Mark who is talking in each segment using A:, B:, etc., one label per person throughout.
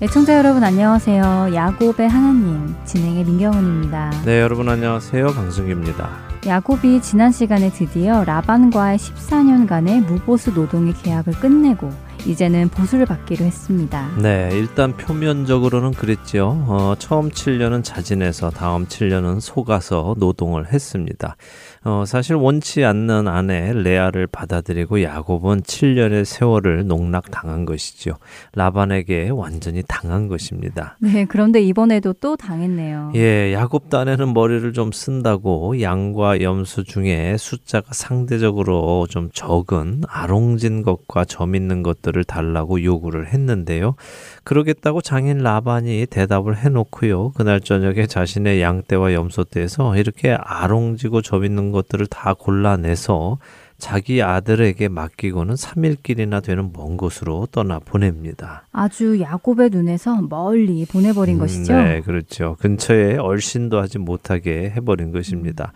A: 애청자 여러분 안녕하세요. 야곱의 하나님 진행의 민경훈입니다.
B: 네, 여러분 안녕하세요. 강승규입니다.
A: 야곱이 지난 시간에 드디어 라반과의 14년간의 무보수 노동의 계약을 끝내고 이제는 보수를 받기로 했습니다.
B: 네, 일단 표면적으로는 그랬죠. 어, 처음 7년은 자진해서 다음 7년은 속아서 노동을 했습니다. 어, 사실 원치 않는 아내 레아를 받아들이고 야곱은 7년의 세월을 농락당한 것이죠. 라반에게 완전히 당한 것입니다.
A: 네, 그런데 이번에도 또 당했네요.
B: 예, 야곱 딴에는 머리를 좀 쓴다고 양과 염소 중에 숫자가 상대적으로 좀 적은 아롱진 것과 점 있는 것들을 달라고 요구를 했는데요. 그러겠다고 장인 라반이 대답을 해놓고요. 그날 저녁에 자신의 양떼와 염소떼에서 이렇게 아롱지고 점 있는 것들을 다 골라내서 자기 아들에게 맡기고는 3일 길이나 되는 먼 곳으로 떠나 보냅니다.
A: 아주 야곱의 눈에서 멀리 보내버린
B: 음,
A: 것이죠.
B: 네, 그렇죠. 근처에 얼씬도 하지 못하게 해버린 것입니다.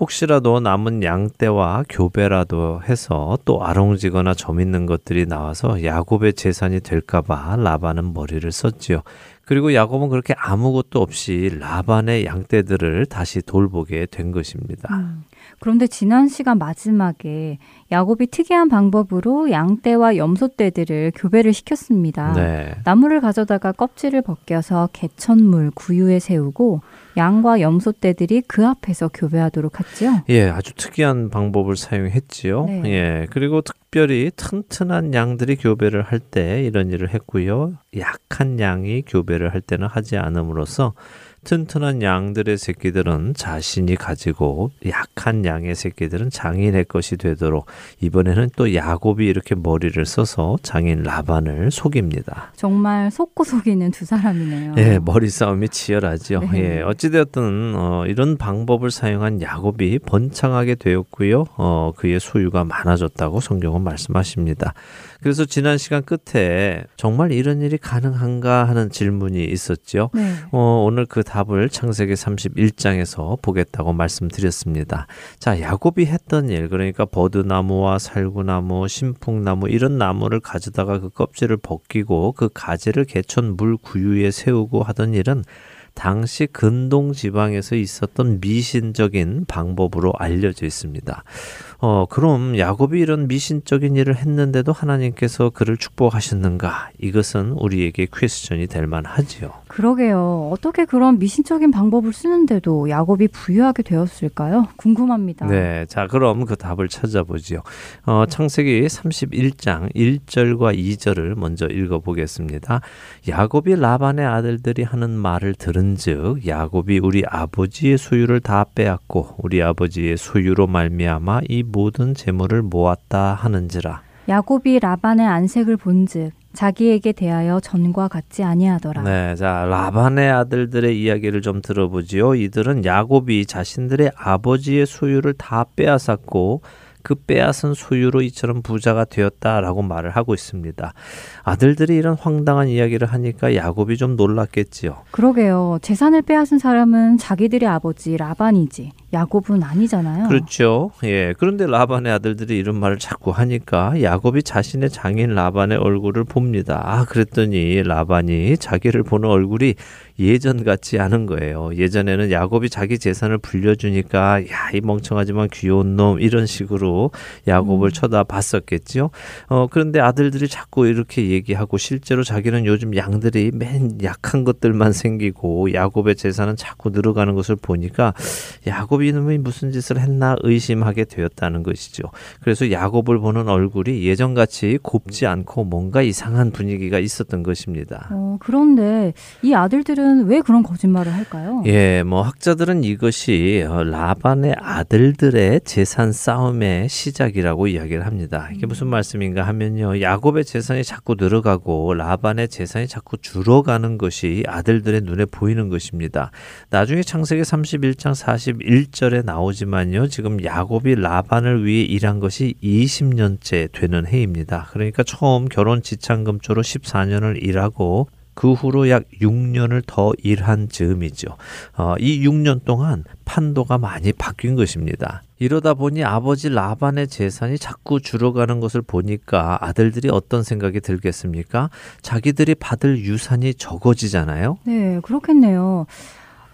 B: 혹시라도 남은 양떼와 교배라도 해서 또 아롱지거나 점 있는 것들이 나와서 야곱의 재산이 될까봐 라반은 머리를 썼지요. 그리고 야곱은 그렇게 아무것도 없이 라반의 양떼들을 다시 돌보게 된 것입니다.
A: 음, 그런데 지난 시간 마지막에 야곱이 특이한 방법으로 양떼와 염소떼들을 교배를 시켰습니다.
B: 네.
A: 나무를 가져다가 껍질을 벗겨서 개천물 구유에 세우고 양과 염소떼들이 그 앞에서 교배하도록 했지요.
B: 예, 아주 특이한 방법을 사용했지요.
A: 네.
B: 예, 그리고 특별히 튼튼한 양들이 교배를 할 때 이런 일을 했고요. 약한 양이 교배를 할 때는 하지 않음으로써 튼튼한 양들의 새끼들은 자신이 가지고 약한 양의 새끼들은 장인의 것이 되도록 이번에는 또 야곱이 이렇게 머리를 써서 장인 라반을 속입니다.
A: 정말 속고 속이는 두 사람이네요.
B: 예, 머리 싸움이 치열하죠.
A: 네.
B: 예, 어찌되었든 어, 이런 방법을 사용한 야곱이 번창하게 되었고요. 어, 그의 소유가 많아졌다고 성경은 말씀하십니다. 그래서 지난 시간 끝에 정말 이런 일이 가능한가 하는 질문이 있었죠.
A: 네.
B: 어, 오늘 그 답을 창세기 31장에서 보겠다고 말씀드렸습니다. 자, 야곱이 했던 일, 그러니까 버드나무와 살구나무, 신풍나무 이런 나무를 가져다가 그 껍질을 벗기고 그 가지를 개천 물 구유에 세우고 하던 일은 당시 근동 지방에서 있었던 미신적인 방법으로 알려져 있습니다. 어, 그럼 야곱이 이런 미신적인 일을 했는데도 하나님께서 그를 축복하셨는가? 이것은 우리에게 퀘스천이 될 만하지요.
A: 그러게요. 어떻게 그런 미신적인 방법을 쓰는데도 야곱이 부유하게 되었을까요? 궁금합니다.
B: 네. 자, 그럼 그 답을 찾아보지요. 어, 창세기 31장 1절과 2절을 먼저 읽어 보겠습니다. 야곱이 라반의 아들들이 하는 말을 들은즉 야곱이 우리 아버지의 소유를 다 빼앗고 우리 아버지의 소유로 말미암아 이 모든 재물을 모았다 하는지라.
A: 야곱이 라반의 안색을 본즉 자기에게 대하여 전과 같지 아니하더라.
B: 네, 자 라반의 아들들의 이야기를 좀 들어보지요. 이들은 야곱이 자신들의 아버지의 소유를 다 빼앗았고 그 빼앗은 소유로 이처럼 부자가 되었다라고 말을 하고 있습니다. 아들들이 이런 황당한 이야기를 하니까 야곱이 좀 놀랐겠지요.
A: 그러게요. 재산을 빼앗은 사람은 자기들의 아버지 라반이지 야곱은 아니잖아요.
B: 그렇죠. 예. 그런데 라반의 아들들이 이런 말을 자꾸 하니까 야곱이 자신의 장인 라반의 얼굴을 봅니다. 아, 그랬더니 라반이 자기를 보는 얼굴이 예전 같지 않은 거예요. 예전에는 야곱이 자기 재산을 불려주니까 야, 이 멍청하지만 귀여운 놈 이런 식으로 야곱을
A: 음.
B: 쳐다봤었겠지요. 어, 그런데 아들들이 자꾸 이렇게 얘기하고 실제로 자기는 요즘 양들이 맨 약한 것들만 생기고 야곱의 재산은 자꾸 늘어가는 것을 보니까 야곱이 이놈이 무슨 짓을 했나 의심하게 되었다는 것이죠. 그래서 야곱을 보는 얼굴이 예전같이 곱지 않고 뭔가 이상한 분위기가 있었던 것입니다.
A: 어, 그런데 이 아들들은 왜 그런 거짓말을 할까요?
B: 예, 뭐 학자들은 이것이 어, 라반의 아들들의 재산 싸움의 시작이라고 이야기를 합니다. 이게 무슨 말씀인가 하면요. 야곱의 재산이 자꾸 늘어가고 라반의 재산이 자꾸 줄어가는 것이 아들들의 눈에 보이는 것입니다. 나중에 창세기 31장 41 절에 나오지만요. 지금 야곱이 라반을 위해 일한 것이 20년째 되는 해입니다. 그러니까 처음 결혼 지참금조로 14년을 일하고 그 후로 약 6년을 더 일한 즈음이죠. 어, 이 6년 동안 판도가 많이 바뀐 것입니다. 이러다 보니 아버지 라반의 재산이 자꾸 줄어가는 것을 보니까 아들들이 어떤 생각이 들겠습니까? 자기들이 받을 유산이 적어지잖아요.
A: 네, 그렇겠네요.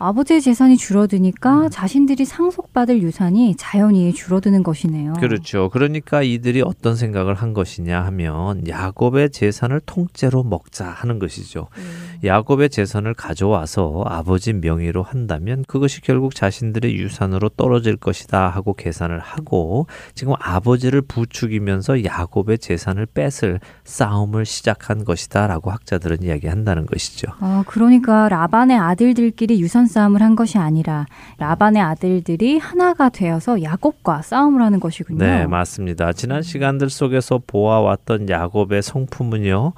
A: 아버지의 재산이 줄어드니까 자신들이 상속받을 유산이 자연히 줄어드는 것이네요.
B: 그렇죠. 그러니까 이들이 어떤 생각을 한 것이냐 하면 야곱의 재산을 통째로 먹자 하는 것이죠.
A: 음.
B: 야곱의 재산을 가져와서 아버지 명의로 한다면 그것이 결국 자신들의 유산으로 떨어질 것이다 하고 계산을 하고 지금 아버지를 부추기면서 야곱의 재산을 뺏을 싸움을 시작한 것이다라고 학자들은 이야기한다는 것이죠.
A: 아, 그러니까 라반의 아들들끼리 유산 싸움을 한 것이 아니라 라반의 아들들이 하나가 되어서 야곱과 싸움을 하는 것이군요.
B: 네, 맞습니다. 지난 시간들 속에서 보아왔던 야곱의 성품은요.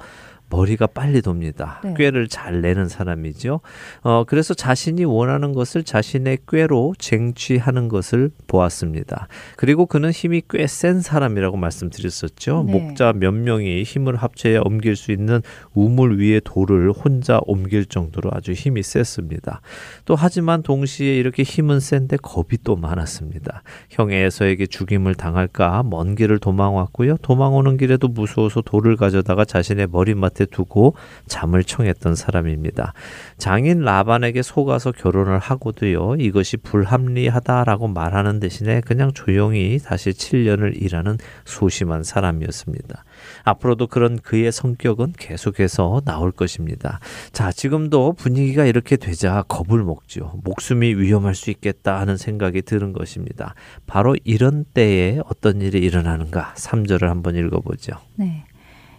B: 머리가 빨리 돕니다.
A: 네.
B: 꾀를 잘 내는 사람이죠. 어, 그래서 자신이 원하는 것을 자신의 꾀로 쟁취하는 것을 보았습니다. 그리고 그는 힘이 꽤 센 사람이라고 말씀드렸었죠.
A: 네.
B: 목자 몇 명이 힘을 합쳐야 옮길 수 있는 우물 위의 돌을 혼자 옮길 정도로 아주 힘이 셌습니다. 또 하지만 동시에 이렇게 힘은 센데 겁이 또 많았습니다. 형 에서에게 죽임을 당할까 먼 길을 도망왔고요. 도망오는 길에도 무서워서 돌을 가져다가 자신의 머리맡에 두고 잠을 청했던 사람입니다. 장인 라반에게 속아서 결혼을 하고도요. 이것이 불합리하다라고 말하는 대신에 그냥 조용히 다시 7년을 일하는 소심한 사람이었습니다. 앞으로도 그런 그의 성격은 계속해서 나올 것입니다. 자, 지금도 분위기가 이렇게 되자 겁을 먹죠. 목숨이 위험할 수 있겠다 하는 생각이 드는 것입니다. 바로 이런 때에 어떤 일이 일어나는가? 3절을 한번 읽어보죠.
A: 네.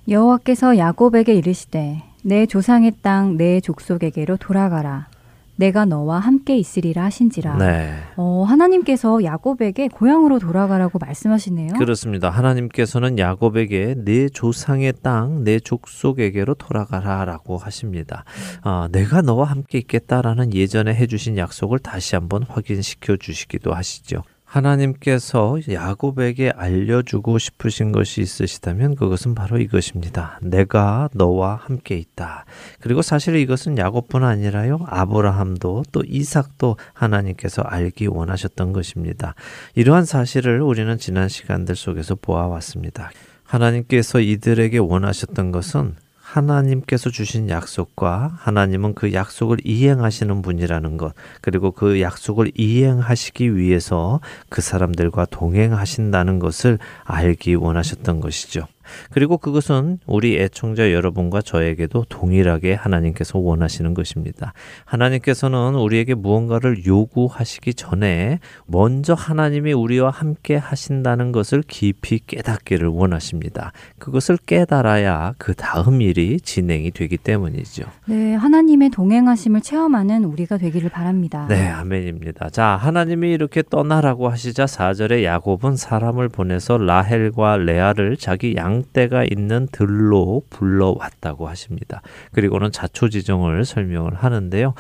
A: 여호와께서 야곱에게 이르시되 내 조상의 땅 내 족속에게로 돌아가라. 내가 너와 함께 있으리라 하신지라.
B: 네.
A: 어, 하나님께서 야곱에게 고향으로 돌아가라고 말씀하시네요.
B: 그렇습니다. 하나님께서는 야곱에게 내 조상의 땅, 내 족속에게로 돌아가라라고 하십니다. 아, 내가 너와 함께 있겠다라는 예전에 해주신 약속을 다시 한번 확인시켜 주시기도 하시죠. 하나님께서 야곱에게 알려주고 싶으신 것이 있으시다면 그것은 바로 이것입니다. 내가 너와 함께 있다. 그리고 사실 이것은 야곱뿐 아니라요. 아브라함도 또 이삭도 하나님께서 알기 원하셨던 것입니다. 이러한 사실을 우리는 지난 시간들 속에서 보아왔습니다. 하나님께서 이들에게 원하셨던 것은 하나님께서 주신 약속과 하나님은 그 약속을 이행하시는 분이라는 것, 그리고 그 약속을 이행하시기 위해서 그 사람들과 동행하신다는 것을 알기 원하셨던 것이죠. 그리고 그것은 우리 애청자 여러분과 저에게도 동일하게 하나님께서 원하시는 것입니다. 하나님께서는 우리에게 무언가를 요구하시기 전에 먼저 하나님이 우리와 함께 하신다는 것을 깊이 깨닫기를 원하십니다. 그것을 깨달아야 그 다음 일이 진행이 되기 때문이죠.
A: 네, 하나님의 동행하심을 체험하는 우리가 되기를 바랍니다.
B: 네, 아멘입니다. 자, 하나님이 이렇게 떠나라고 하시자 4절에 야곱은 사람을 보내서 라헬과 레아를 자기 양 떼가 있는 들로 불러왔다고 하십니다. 그리고는 자초지종을 설명을 하는데요.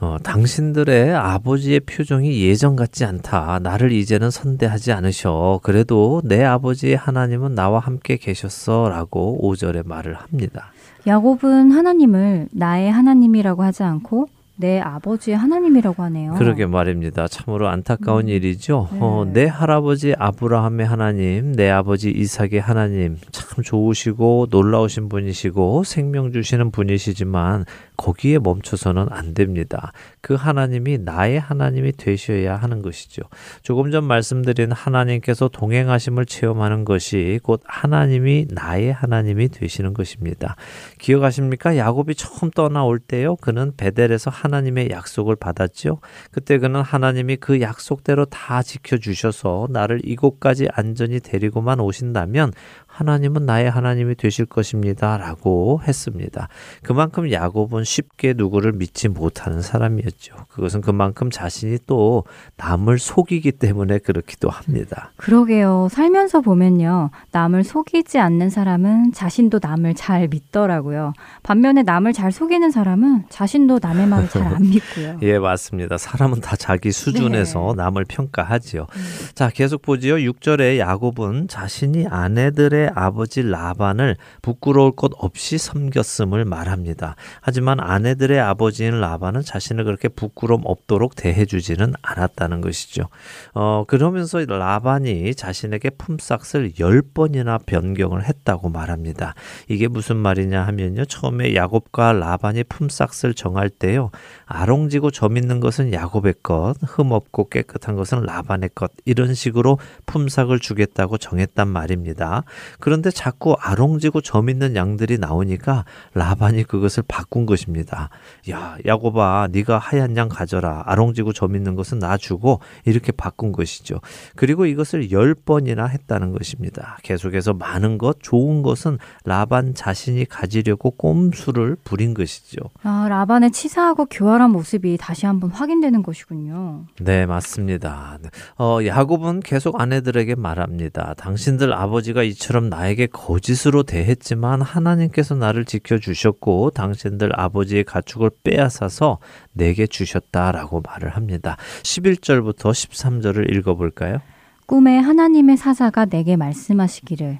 B: 어, 당신들의 아버지의 표정이 예전 같지 않다. 나를 이제는 선대하지 않으셔. 그래도 내 아버지의 하나님은 나와 함께 계셨어. 라고 5절에 말을 합니다.
A: 야곱은 하나님을 나의 하나님이라고 하지 않고 내 아버지의 하나님이라고 하네요.
B: 그러게 말입니다. 참으로 안타까운
A: 음.
B: 일이죠.
A: 네.
B: 어, 내 할아버지 아브라함의 하나님, 내 아버지 이삭의 하나님, 참 좋으시고 놀라우신 분이시고 생명 주시는 분이시지만 거기에 멈춰서는 안 됩니다. 그 하나님이 나의 하나님이 되셔야 하는 것이죠. 조금 전 말씀드린 하나님께서 동행하심을 체험하는 것이 곧 하나님이 나의 하나님이 되시는 것입니다. 기억하십니까? 야곱이 처음 떠나올 때요. 그는 베델에서 하나님의 약속을 받았죠. 그때 그는 하나님이 그 약속대로 다 지켜 주셔서 나를 이곳까지 안전히 데리고만 오신다면 하나님은 나의 하나님이 되실 것입니다. 라고 했습니다. 그만큼 야곱은 쉽게 누구를 믿지 못하는 사람이었죠. 그것은 그만큼 자신이 또 남을 속이기 때문에 그렇기도 합니다.
A: 그러게요. 살면서 보면요. 남을 속이지 않는 사람은 자신도 남을 잘 믿더라고요. 반면에 남을 잘 속이는 사람은 자신도 남의 말을 잘 안 믿고요.
B: 예, 맞습니다. 사람은 다 자기 수준에서 네. 남을 평가하지요. 음. 자, 계속 보지요. 6절에 야곱은 자신이 아내들의 아버지 라반을 부끄러울 것 없이 섬겼음을 말합니다. 하지만 아내들의 아버지인 라반은 자신을 그렇게 부끄럼 없도록 대해주지는 않았다는 것이죠. 어, 그러면서 라반이 자신에게 품삯을 열 번이나 변경을 했다고 말합니다. 이게 무슨 말이냐 하면요. 처음에 야곱과 라반이 품삯을 정할 때요. 아롱지고 점 있는 것은 야곱의 것, 흠없고 깨끗한 것은 라반의 것, 이런 식으로 품삯을 주겠다고 정했단 말입니다. 그런데 자꾸 아롱지고 점 있는 양들이 나오니까 라반이 그것을 바꾼 것입니다. 야, 야곱아, 네가 하얀 양 가져라. 아롱지고 점 있는 것은 나 주고 이렇게 바꾼 것이죠. 그리고 이것을 열 번이나 했다는 것입니다. 계속해서 많은 것, 좋은 것은 라반 자신이 가지려고 꼼수를 부린 것이죠.
A: 아, 라반의 치사하고 교활한 모습이 다시 한번 확인되는 것이군요.
B: 네, 맞습니다. 어, 야곱은 계속 아내들에게 말합니다. 당신들 아버지가 이처럼 처럼 나에게 거짓으로 대했지만 하나님께서 나를 지켜주셨고 당신들 아버지의 가축을 빼앗아서 내게 주셨다라고 말을 합니다. 11절부터 13절을 읽어볼까요?
A: 꿈에 하나님의 사자가 내게 말씀하시기를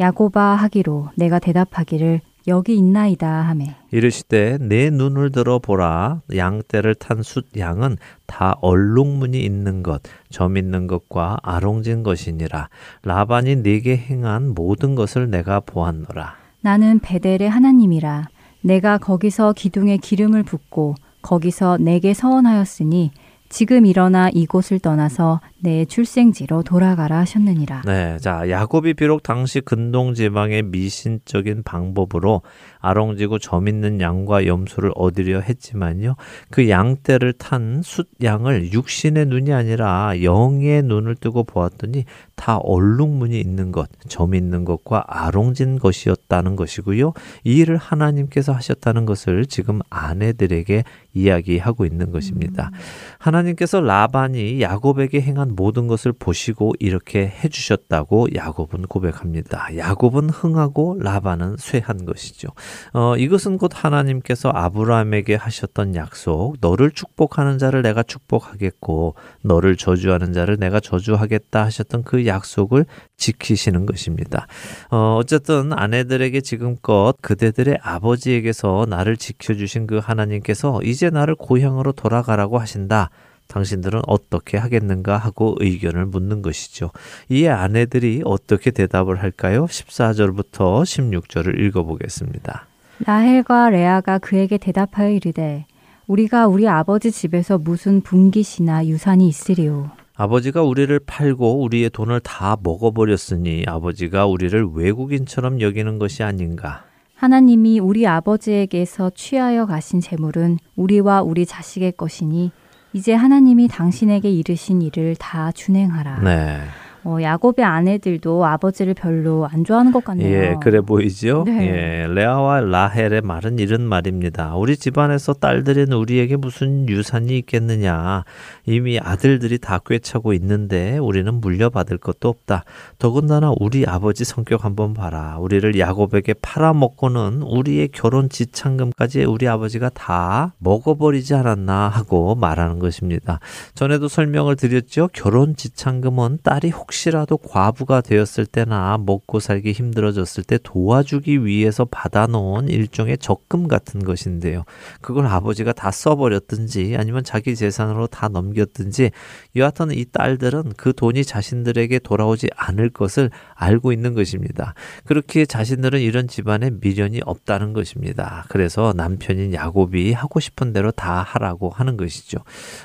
A: 야고바 하기로 내가 대답하기를 여기 있나이다 하매.
B: 이르시되 내 눈을 들어 보라. 양떼를 탄 숫 양은 다 얼룩무늬 있는 것 점 있는 것과 아롱진 것이니라. 라반이 네게 행한 모든 것을 내가 보았노라.
A: 나는 베델의 하나님이라. 내가 거기서 기둥에 기름을 붓고 거기서 내게 서원하였으니 지금 일어나 이곳을 떠나서 내 출생지로 돌아가라 하셨느니라.
B: 네, 자 야곱이 비록 당시 근동 지방의 미신적인 방법으로 아롱지고 점 있는 양과 염소를 얻으려 했지만요, 그 양떼를 탄 숫양을 육신의 눈이 아니라 영의 눈을 뜨고 보았더니 다 얼룩무늬 있는 것, 점 있는 것과 아롱진 것이었다는 것이고요. 이 일을 하나님께서 하셨다는 것을 지금 아내들에게 이야기하고 있는 것입니다. 음. 하나님께서 라반이 야곱에게 행한 모든 것을 보시고 이렇게 해주셨다고 야곱은 고백합니다. 야곱은 흥하고 라반은 쇠한 것이죠. 어, 이것은 곧 하나님께서 아브라함에게 하셨던 약속, 너를 축복하는 자를 내가 축복하겠고, 너를 저주하는 자를 내가 저주하겠다 하셨던 그 약속을 지키시는 것입니다. 어, 어쨌든 아내들에게 지금껏 그대들의 아버지에게서 나를 지켜주신 그 하나님께서 이제 나를 고향으로 돌아가라고 하신다. 당신들은 어떻게 하겠는가 하고 의견을 묻는 것이죠. 이에 아내들이 어떻게 대답을 할까요? 14절부터 16절을 읽어보겠습니다.
A: 라헬과 레아가 그에게 대답하여 이르되 우리가 우리 아버지 집에서 무슨 분깃이나 유산이 있으리오.
B: 아버지가 우리를 팔고 우리의 돈을 다 먹어버렸으니 아버지가 우리를 외국인처럼 여기는 것이 아닌가.
A: 하나님이 우리 아버지에게서 취하여 가신 재물은 우리와 우리 자식의 것이니 이제 하나님이 당신에게 이르신 일을 다 준행하라.
B: 네.
A: 어, 야곱의 아내들도 아버지를 별로 안 좋아하는 것 같네요.
B: 예, 그래 보이죠? 네. 예, 레아와 라헬의 말은 이런 말입니다. 우리 집안에서 딸들은 우리에게 무슨 유산이 있겠느냐. 이미 아들들이 다 꿰차고 있는데 우리는 물려받을 것도 없다. 더군다나 우리 아버지 성격 한번 봐라. 우리를 야곱에게 팔아먹고는 우리의 결혼 지창금까지 우리 아버지가 다 먹어버리지 않았나 하고 말하는 것입니다. 전에도 설명을 드렸죠. 결혼 지창금은 딸이 혹 혹시라도 과부가 되었을 때나 먹고 살기 힘들어졌을 때 도와주기 위해서 받아놓은 일종의 적금 같은 것인데요. 그걸 아버지가 다 써버렸든지 아니면 자기 재산으로 다 넘겼든지 여하튼 이 딸들은 그 돈이 자신들에게 돌아오지 않을 것을 알고 있는 것입니다. 그렇게 자신들은 이런 집안에 미련이 없다는 것입니다. 그래서 남편인 야곱이 하고 싶은 대로 다 하라고 하는 것이죠.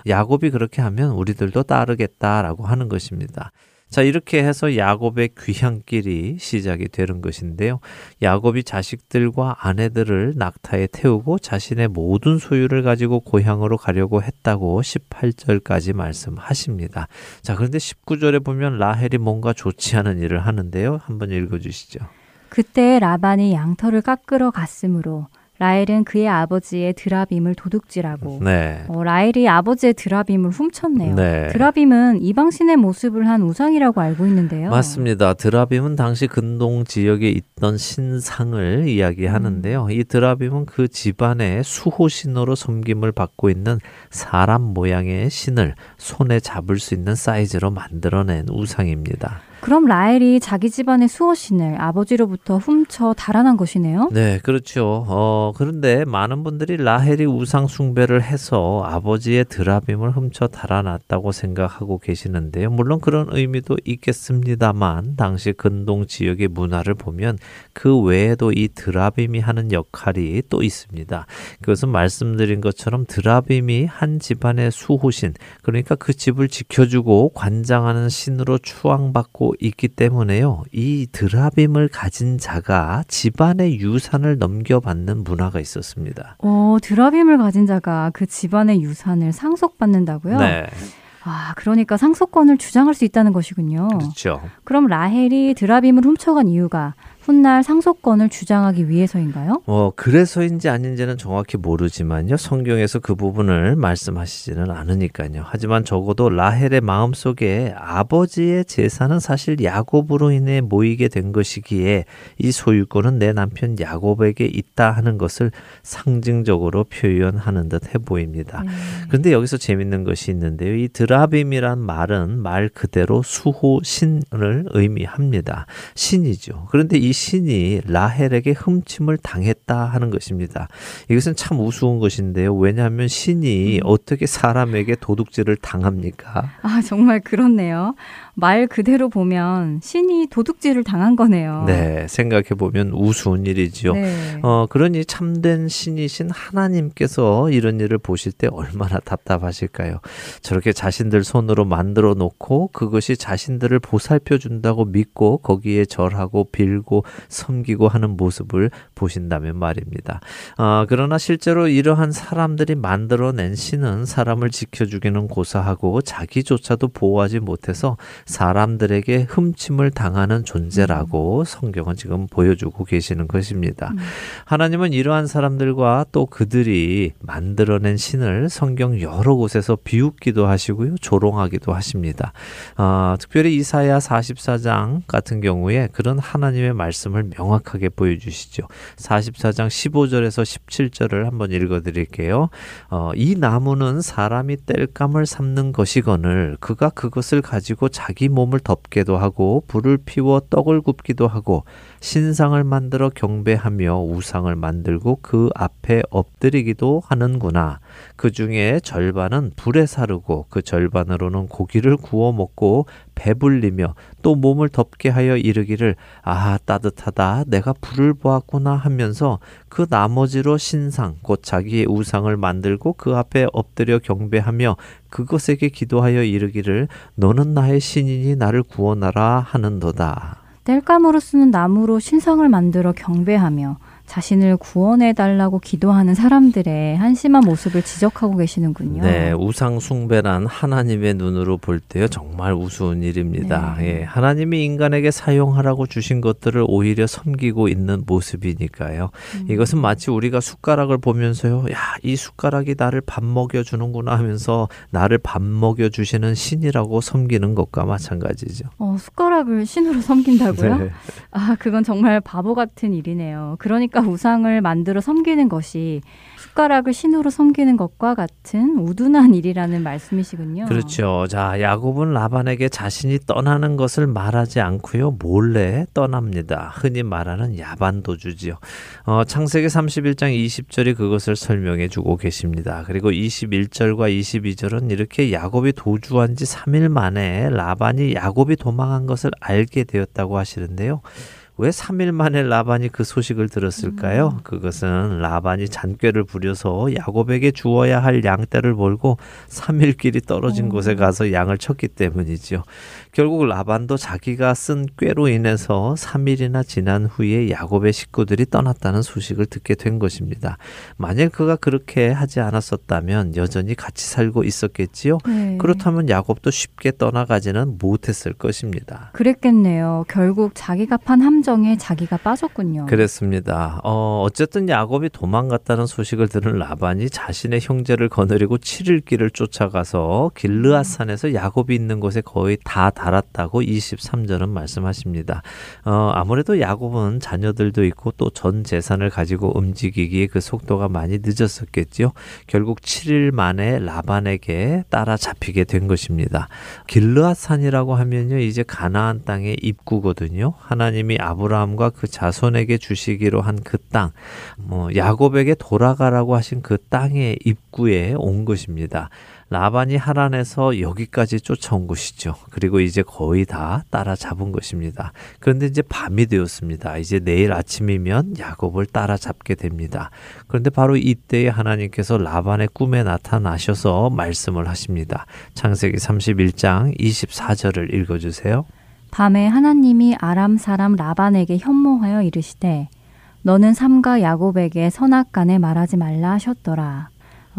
B: 야곱이 그렇게 하면 우리들도 따르겠다라고 하는 것입니다. 자, 이렇게 해서 야곱의 귀향길이 시작이 되는 것인데요. 야곱이 자식들과 아내들을 낙타에 태우고 자신의 모든 소유를 가지고 고향으로 가려고 했다고 18절까지 말씀하십니다. 자, 그런데 19절에 보면 라헬이 뭔가 좋지 않은 일을 하는데요. 한번 읽어 주시죠.
A: 그때 라반이 양털을 깎으러 갔으므로 라헬은 그의 아버지의 드라빔을 도둑질하고
B: 네.
A: 어, 라헬이 아버지의 드라빔을 훔쳤네요.
B: 네.
A: 드라빔은 이방신의 모습을 한 우상이라고 알고 있는데요.
B: 맞습니다. 드라빔은 당시 근동 지역에 있던 신상을 이야기하는데요.
A: 음.
B: 이 드라빔은 그 집안의 수호신으로 섬김을 받고 있는 사람 모양의 신을 손에 잡을 수 있는 사이즈로 만들어낸 우상입니다.
A: 그럼 라헬이 자기 집안의 수호신을 아버지로부터 훔쳐 달아난 것이네요.
B: 네, 그렇죠. 어, 그런데 많은 분들이 라헬이 우상 숭배를 해서 아버지의 드라빔을 훔쳐 달아났다고 생각하고 계시는데요. 물론 그런 의미도 있겠습니다만 당시 근동 지역의 문화를 보면 그 외에도 이 드라빔이 하는 역할이 또 있습니다. 그것은 말씀드린 것처럼 드라빔이 한 집안의 수호신, 그러니까 그 집을 지켜주고 관장하는 신으로 추앙받고 있기 때문에요. 이 드라빔을 가진 자가 집안의 유산을 넘겨받는 문화가 있었습니다.
A: 어, 드라빔을 가진 자가 그 집안의 유산을 상속받는다고요?
B: 네,
A: 아, 그러니까 상속권을 주장할 수 있다는 것이군요.
B: 그렇죠.
A: 그럼 라헬이 드라빔을 훔쳐간 이유가 훗날 상속권을 주장하기 위해서인가요?
B: 뭐 그래서인지 아닌지는 정확히 모르지만요. 성경에서 그 부분을 말씀하시지는 않으니까요. 하지만 적어도 라헬의 마음속에 아버지의 재산은 사실 야곱으로 인해 모이게 된 것이기에 이 소유권은 내 남편 야곱에게 있다 하는 것을 상징적으로 표현하는 듯 해 보입니다.
A: 네.
B: 그런데 여기서 재밌는 것이 있는데요. 이 드라빔이란 말은 말 그대로 수호 신을 의미합니다. 신이죠. 그런데 이 신이 라헬에게 흠침을 당했다 하는 것입니다. 이것은 참 우스운 것인데요. 왜냐하면 신이 어떻게 사람에게 도둑질을 당합니까?
A: 아, 정말 그렇네요. 말 그대로 보면 신이 도둑질을 당한 거네요.
B: 네, 생각해 보면 우스운 일이지요.
A: 네.
B: 어, 그러니 참된 신이신 하나님께서 이런 일을 보실 때 얼마나 답답하실까요? 저렇게 자신들 손으로 만들어 놓고 그것이 자신들을 보살펴 준다고 믿고 거기에 절하고 빌고 섬기고 하는 모습을 보신다면 말입니다. 아, 그러나 실제로 이러한 사람들이 만들어낸 신은 사람을 지켜주기는 고사하고 자기조차도 보호하지 못해서 사람들에게 흠침을 당하는 존재라고 성경은 지금 보여주고 계시는 것입니다.
A: 음.
B: 하나님은 이러한 사람들과 또 그들이 만들어낸 신을 성경 여러 곳에서 비웃기도 하시고요, 조롱하기도 하십니다. 아, 특별히 이사야 44장 같은 경우에 그런 하나님의 말씀을 명확하게 보여주시죠. 44장 15절에서 17절을 한번 읽어드릴게요. 어, 이 나무는 사람이 땔감을 삼는 것이거늘 그가 그것을 가지고 자기 몸을 덮게도 하고 불을 피워 떡을 굽기도 하고 신상을 만들어 경배하며 우상을 만들고 그 앞에 엎드리기도 하는구나. 그 중에 절반은 불에 사르고 그 절반으로는 고기를 구워 먹고 배불리며 또 몸을 덮게 하여 이르기를 아 따뜻하다. 내가 불을 보았구나. 하면서 그 나머지로 신상 곧 자기의 우상을 만들고 그 앞에 엎드려 경배하며 그것에게 기도하여 이르기를 너는 나의 신이니 나를 구원하라. 하는도다.
A: 땔감으로 쓰는 나무로 신상을 만들어 경배하며 자신을 구원해 달라고 기도하는 사람들의 한심한 모습을 지적하고 계시는군요.
B: 네, 우상 숭배란 하나님의 눈으로 볼 때요 정말 우스운 일입니다.
A: 네.
B: 예, 하나님이 인간에게 사용하라고 주신 것들을 오히려 섬기고 있는 모습이니까요.
A: 음.
B: 이것은 마치 우리가 숟가락을 보면서요, 야, 이 숟가락이 나를 밥 먹여 주는구나 하면서 나를 밥 먹여 주시는 신이라고 섬기는 것과 마찬가지죠.
A: 어, 숟가락을 신으로 섬긴다고요?
B: 네.
A: 아, 그건 정말 바보 같은 일이네요. 그러니까 우상을 만들어 섬기는 것이 숟가락을 신으로 섬기는 것과 같은 우둔한 일이라는 말씀이시군요.
B: 그렇죠. 자, 야곱은 라반에게 자신이 떠나는 것을 말하지 않고요. 몰래 떠납니다. 흔히 말하는 야반도주지요. 어, 창세기 31장 20절이 그것을 설명해 주고 계십니다. 그리고 21절과 22절은 이렇게 야곱이 도주한 지 3일 만에 라반이 야곱이 도망한 것을 알게 되었다고 하시는데요. 왜 3일 만에 라반이 그 소식을 들었을까요? 음. 그것은 라반이 잔꾀를 부려서 야곱에게 주어야 할 양떼를 몰고 3일 길이 떨어진 음. 곳에 가서 양을 쳤기 때문이지요. 결국 라반도 자기가 쓴 꾀로 인해서 3일이나 지난 후에 야곱의 식구들이 떠났다는 소식을 듣게 된 것입니다. 만약 그가 그렇게 하지 않았었다면 여전히 같이 살고 있었겠지요. 네. 그렇다면 야곱도 쉽게 떠나가지는 못했을 것입니다.
A: 그랬겠네요. 결국 자기가 판 함정에 자기가 빠졌군요.
B: 그렇습니다. 어, 어쨌든 야곱이 도망갔다는 소식을 들은 라반이 자신의 형제를 거느리고 7일 길을 쫓아가서 길르앗산에서 야곱이 있는 곳에 거의 다 달았다고 23절은 말씀하십니다. 어, 아무래도 야곱은 자녀들도 있고 또 전 재산을 가지고 움직이기에 그 속도가 많이 늦었었겠지요. 결국 7일 만에 라반에게 따라잡히게 된 것입니다. 길르앗산이라고 하면요. 이제 가나안 땅의 입구거든요. 하나님이 아브라함과 그 자손에게 주시기로 한 그 땅, 뭐 야곱에게 돌아가라고 하신 그 땅의 입구에 온 것입니다. 라반이 하란에서 여기까지 쫓아온 것이죠. 그리고 이제 거의 다 따라잡은 것입니다. 그런데 이제 밤이 되었습니다. 이제 내일 아침이면 야곱을 따라잡게 됩니다. 그런데 바로 이때에 하나님께서 라반의 꿈에 나타나셔서 말씀을 하십니다. 창세기 31장 24절을 읽어 주세요.
A: 밤에 하나님이 아람 사람 라반에게 현모하여 이르시되 너는 삼가 야곱에게 선악간에 말하지 말라 하셨더라.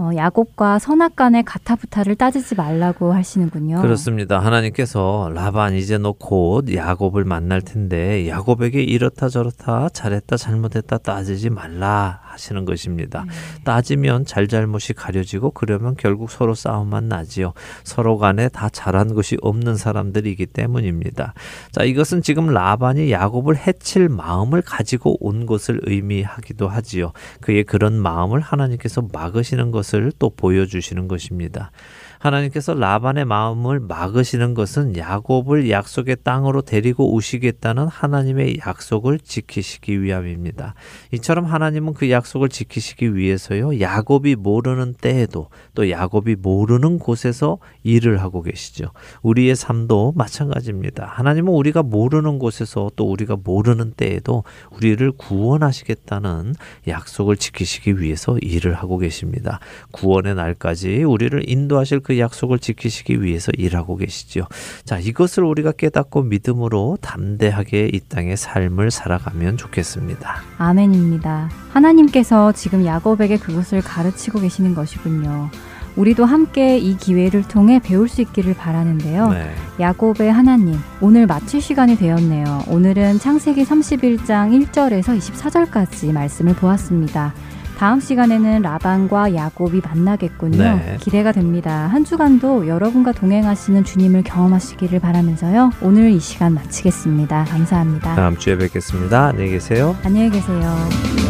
A: 어, 야곱과 선악 간의 가타부타를 따지지 말라고 하시는군요.
B: 그렇습니다. 하나님께서 라반 이제 너 곧 야곱을 만날 텐데 야곱에게 이렇다 저렇다 잘했다 잘못했다 따지지 말라 하시는 것입니다. 네. 따지면 잘잘못이 가려지고 그러면 결국 서로 싸움만 나지요. 서로 간에 다 잘한 것이 없는 사람들이기 때문입니다. 자, 이것은 지금 라반이 야곱을 해칠 마음을 가지고 온 것을 의미하기도 하지요. 그의 그런 마음을 하나님께서 막으시는 것을 또 보여주시는 것입니다. 하나님께서 라반의 마음을 막으시는 것은 야곱을 약속의 땅으로 데리고 오시겠다는 하나님의 약속을 지키시기 위함입니다. 이처럼 하나님은 그 약속을 지키시기 위해서요. 야곱이 모르는 때에도 또 야곱이 모르는 곳에서 일을 하고 계시죠. 우리의 삶도 마찬가지입니다. 하나님은 우리가 모르는 곳에서 또 우리가 모르는 때에도 우리를 구원하시겠다는 약속을 지키시기 위해서 일을 하고 계십니다. 구원의 날까지 우리를 인도하실 그 약속을 지키시기 위해서 일하고 계시지요. 자, 이것을 우리가 깨닫고 믿음으로 담대하게 이 땅의 삶을 살아가면 좋겠습니다.
A: 아멘입니다. 하나님께서 지금 야곱에게 그것을 가르치고 계시는 것이군요. 우리도 함께 이 기회를 통해 배울 수 있기를 바라는데요. 네. 야곱의 하나님, 오늘 마칠 시간이 되었네요. 오늘은 창세기 31장 1절에서 24절까지 말씀을 보았습니다. 다음 시간에는 라반과 야곱이 만나겠군요. 네. 기대가 됩니다. 한 주간도 여러분과 동행하시는 주님을 경험하시기를 바라면서요. 오늘 이 시간 마치겠습니다. 감사합니다.
B: 다음 주에 뵙겠습니다. 안녕히 계세요.
A: 안녕히 계세요.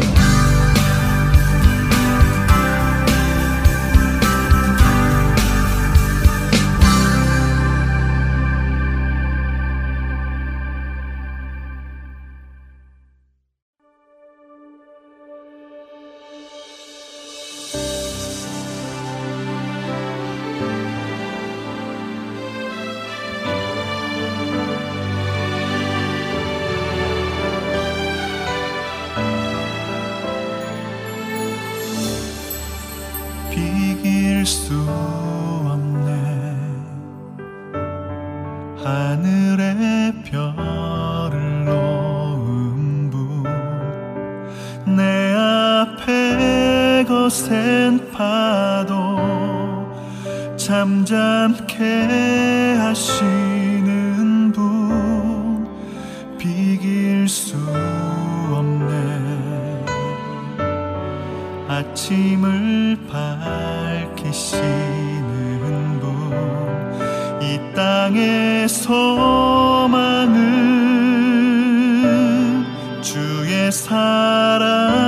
C: 사랑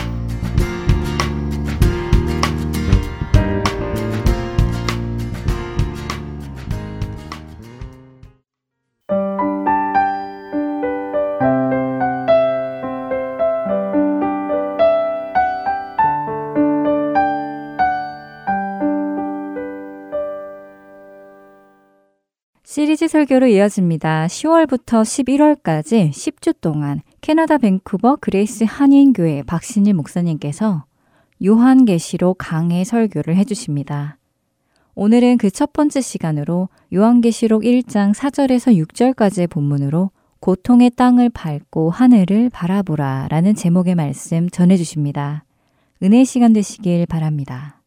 D: 설교로 이어집니다. 10월부터 11월까지 10주 동안
A: 캐나다 밴쿠버 그레이스 한인교회 박신일 목사님께서 요한계시록 강해 설교를 해주십니다. 오늘은 그 첫 번째 시간으로 요한계시록 1장 4절에서 6절까지의 본문으로 고통의 땅을 밟고 하늘을 바라보라 라는 제목의 말씀 전해주십니다. 은혜 시간 되시길 바랍니다.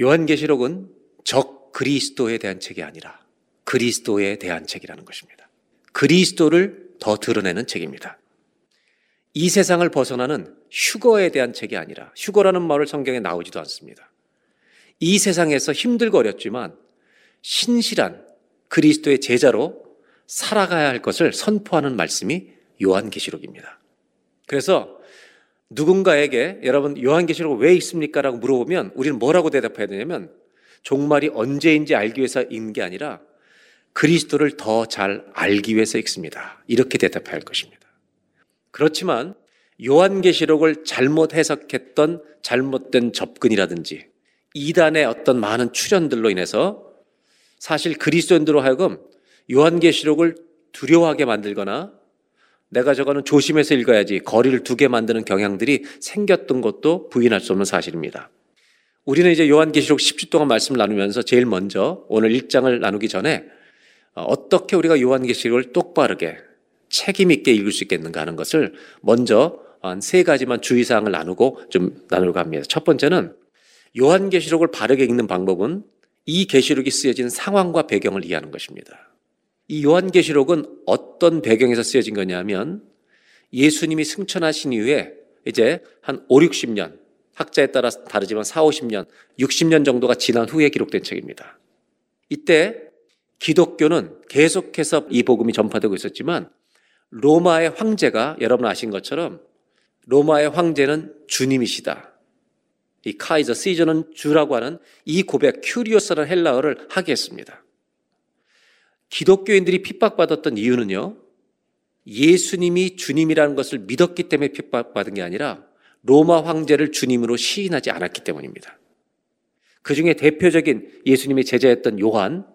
C: 요한계시록은 적 그리스도에 대한 책이 아니라 그리스도에 대한 책이라는 것입니다. 그리스도를 더 드러내는 책입니다. 이 세상을 벗어나는 휴거에 대한 책이 아니라 휴거라는 말을 성경에 나오지도 않습니다. 이 세상에서 힘들고 어렵지만 신실한 그리스도의 제자로 살아가야 할 것을 선포하는 말씀이 요한계시록입니다. 그래서 누군가에게 여러분 요한계시록 왜 있습니까? 라고 물어보면 우리는 뭐라고 대답해야 되냐면 종말이 언제인지 알기 위해서 읽는 게 아니라 그리스도를 더 잘 알기 위해서 읽습니다. 이렇게 대답해야 할 것입니다. 그렇지만 요한계시록을 잘못 해석했던 잘못된 접근이라든지 이단의 어떤 많은 출현들로 인해서 사실 그리스도인들로 하여금 요한계시록을 두려워하게 만들거나 내가 저거는 조심해서 읽어야지 거리를 두게 만드는 경향들이 생겼던 것도 부인할 수 없는 사실입니다. 우리는 이제 요한계시록 10주 동안 말씀을 나누면서 제일 먼저 오늘 1장을 나누기 전에 어떻게 우리가 요한계시록을 똑바르게 책임 있게 읽을 수 있겠는가 하는 것을 먼저 한 세 가지만 주의사항을 나누고 좀 나누려고 합니다. 첫 번째는 요한계시록을 바르게 읽는 방법은 이 계시록이 쓰여진 상황과 배경을 이해하는 것입니다. 이 요한계시록은 어떤 배경에서 쓰여진 거냐면 예수님이 승천하신 이후에 이제 한 5, 60년, 학자에 따라 다르지만 4, 50년, 60년 정도가 지난 후에 기록된 책입니다. 이때 기독교는 계속해서 이 복음이 전파되고 있었지만 로마의 황제가 여러분 아신 것처럼 로마의 황제는 주님이시다. 이 카이저 시저는 주라고 하는 이 고백 큐리오스라는 헬라어를 하게 했습니다. 기독교인들이 핍박받았던 이유는요. 예수님이 주님이라는 것을 믿었기 때문에 핍박받은 게 아니라 로마 황제를 주님으로 시인하지 않았기 때문입니다. 그 중에 대표적인 예수님의 제자였던 요한,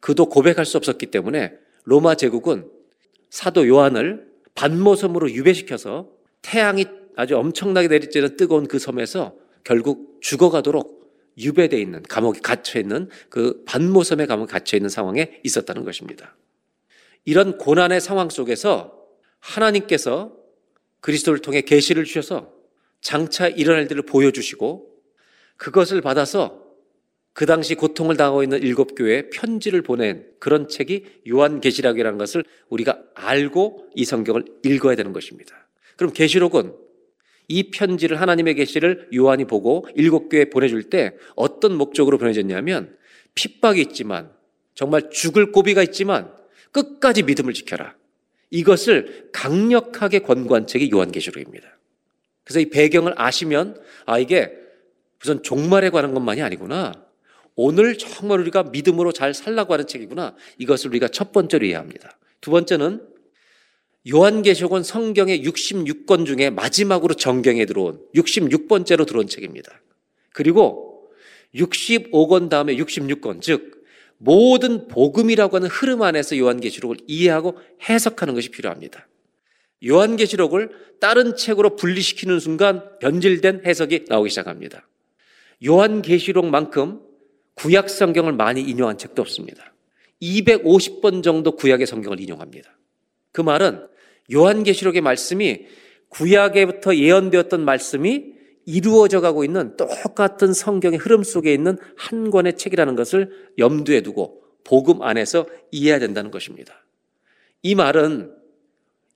C: 그도 고백할 수 없었기 때문에 로마 제국은 사도 요한을 반모섬으로 유배시켜서 태양이 아주 엄청나게 내리쬐는 뜨거운 그 섬에서 결국 죽어가도록 유배되어 있는 감옥에 갇혀 있는 그 반모섬의 감옥에 갇혀 있는 상황에 있었다는 것입니다. 이런 고난의 상황 속에서 하나님께서 그리스도를 통해 계시를 주셔서 장차 일어날 일을 보여주시고 그것을 받아서 그 당시 고통을 당하고 있는 일곱 교회에 편지를 보낸 그런 책이 요한계시록이라는 것을 우리가 알고 이 성경을 읽어야 되는 것입니다. 그럼 계시록은 이 편지를 하나님의 계시를 요한이 보고 일곱 교회에 보내줄 때 어떤 목적으로 보내졌냐면 핍박이 있지만 정말 죽을 고비가 있지만 끝까지 믿음을 지켜라. 이것을 강력하게 권고한 책이 요한계시록입니다. 그래서 이 배경을 아시면 아 이게 무슨 종말에 관한 것만이 아니구나. 오늘 정말 우리가 믿음으로 잘 살라고 하는 책이구나. 이것을 우리가 첫 번째로 이해합니다. 두 번째는 요한계시록은 성경의 66권 중에 마지막으로 정경에 들어온 66번째로 들어온 책입니다. 그리고 65권 다음에 66권, 즉 모든 복음이라고 하는 흐름 안에서 요한계시록을 이해하고 해석하는 것이 필요합니다. 요한계시록을 다른 책으로 분리시키는 순간 변질된 해석이 나오기 시작합니다. 요한계시록만큼 구약 성경을 많이 인용한 책도 없습니다. 250번 정도 구약의 성경을 인용합니다. 그 말은 요한계시록의 말씀이 구약에부터 예언되었던 말씀이 이루어져 가고 있는 똑같은 성경의 흐름 속에 있는 한 권의 책이라는 것을 염두에 두고 복음 안에서 이해해야 된다는 것입니다. 이 말은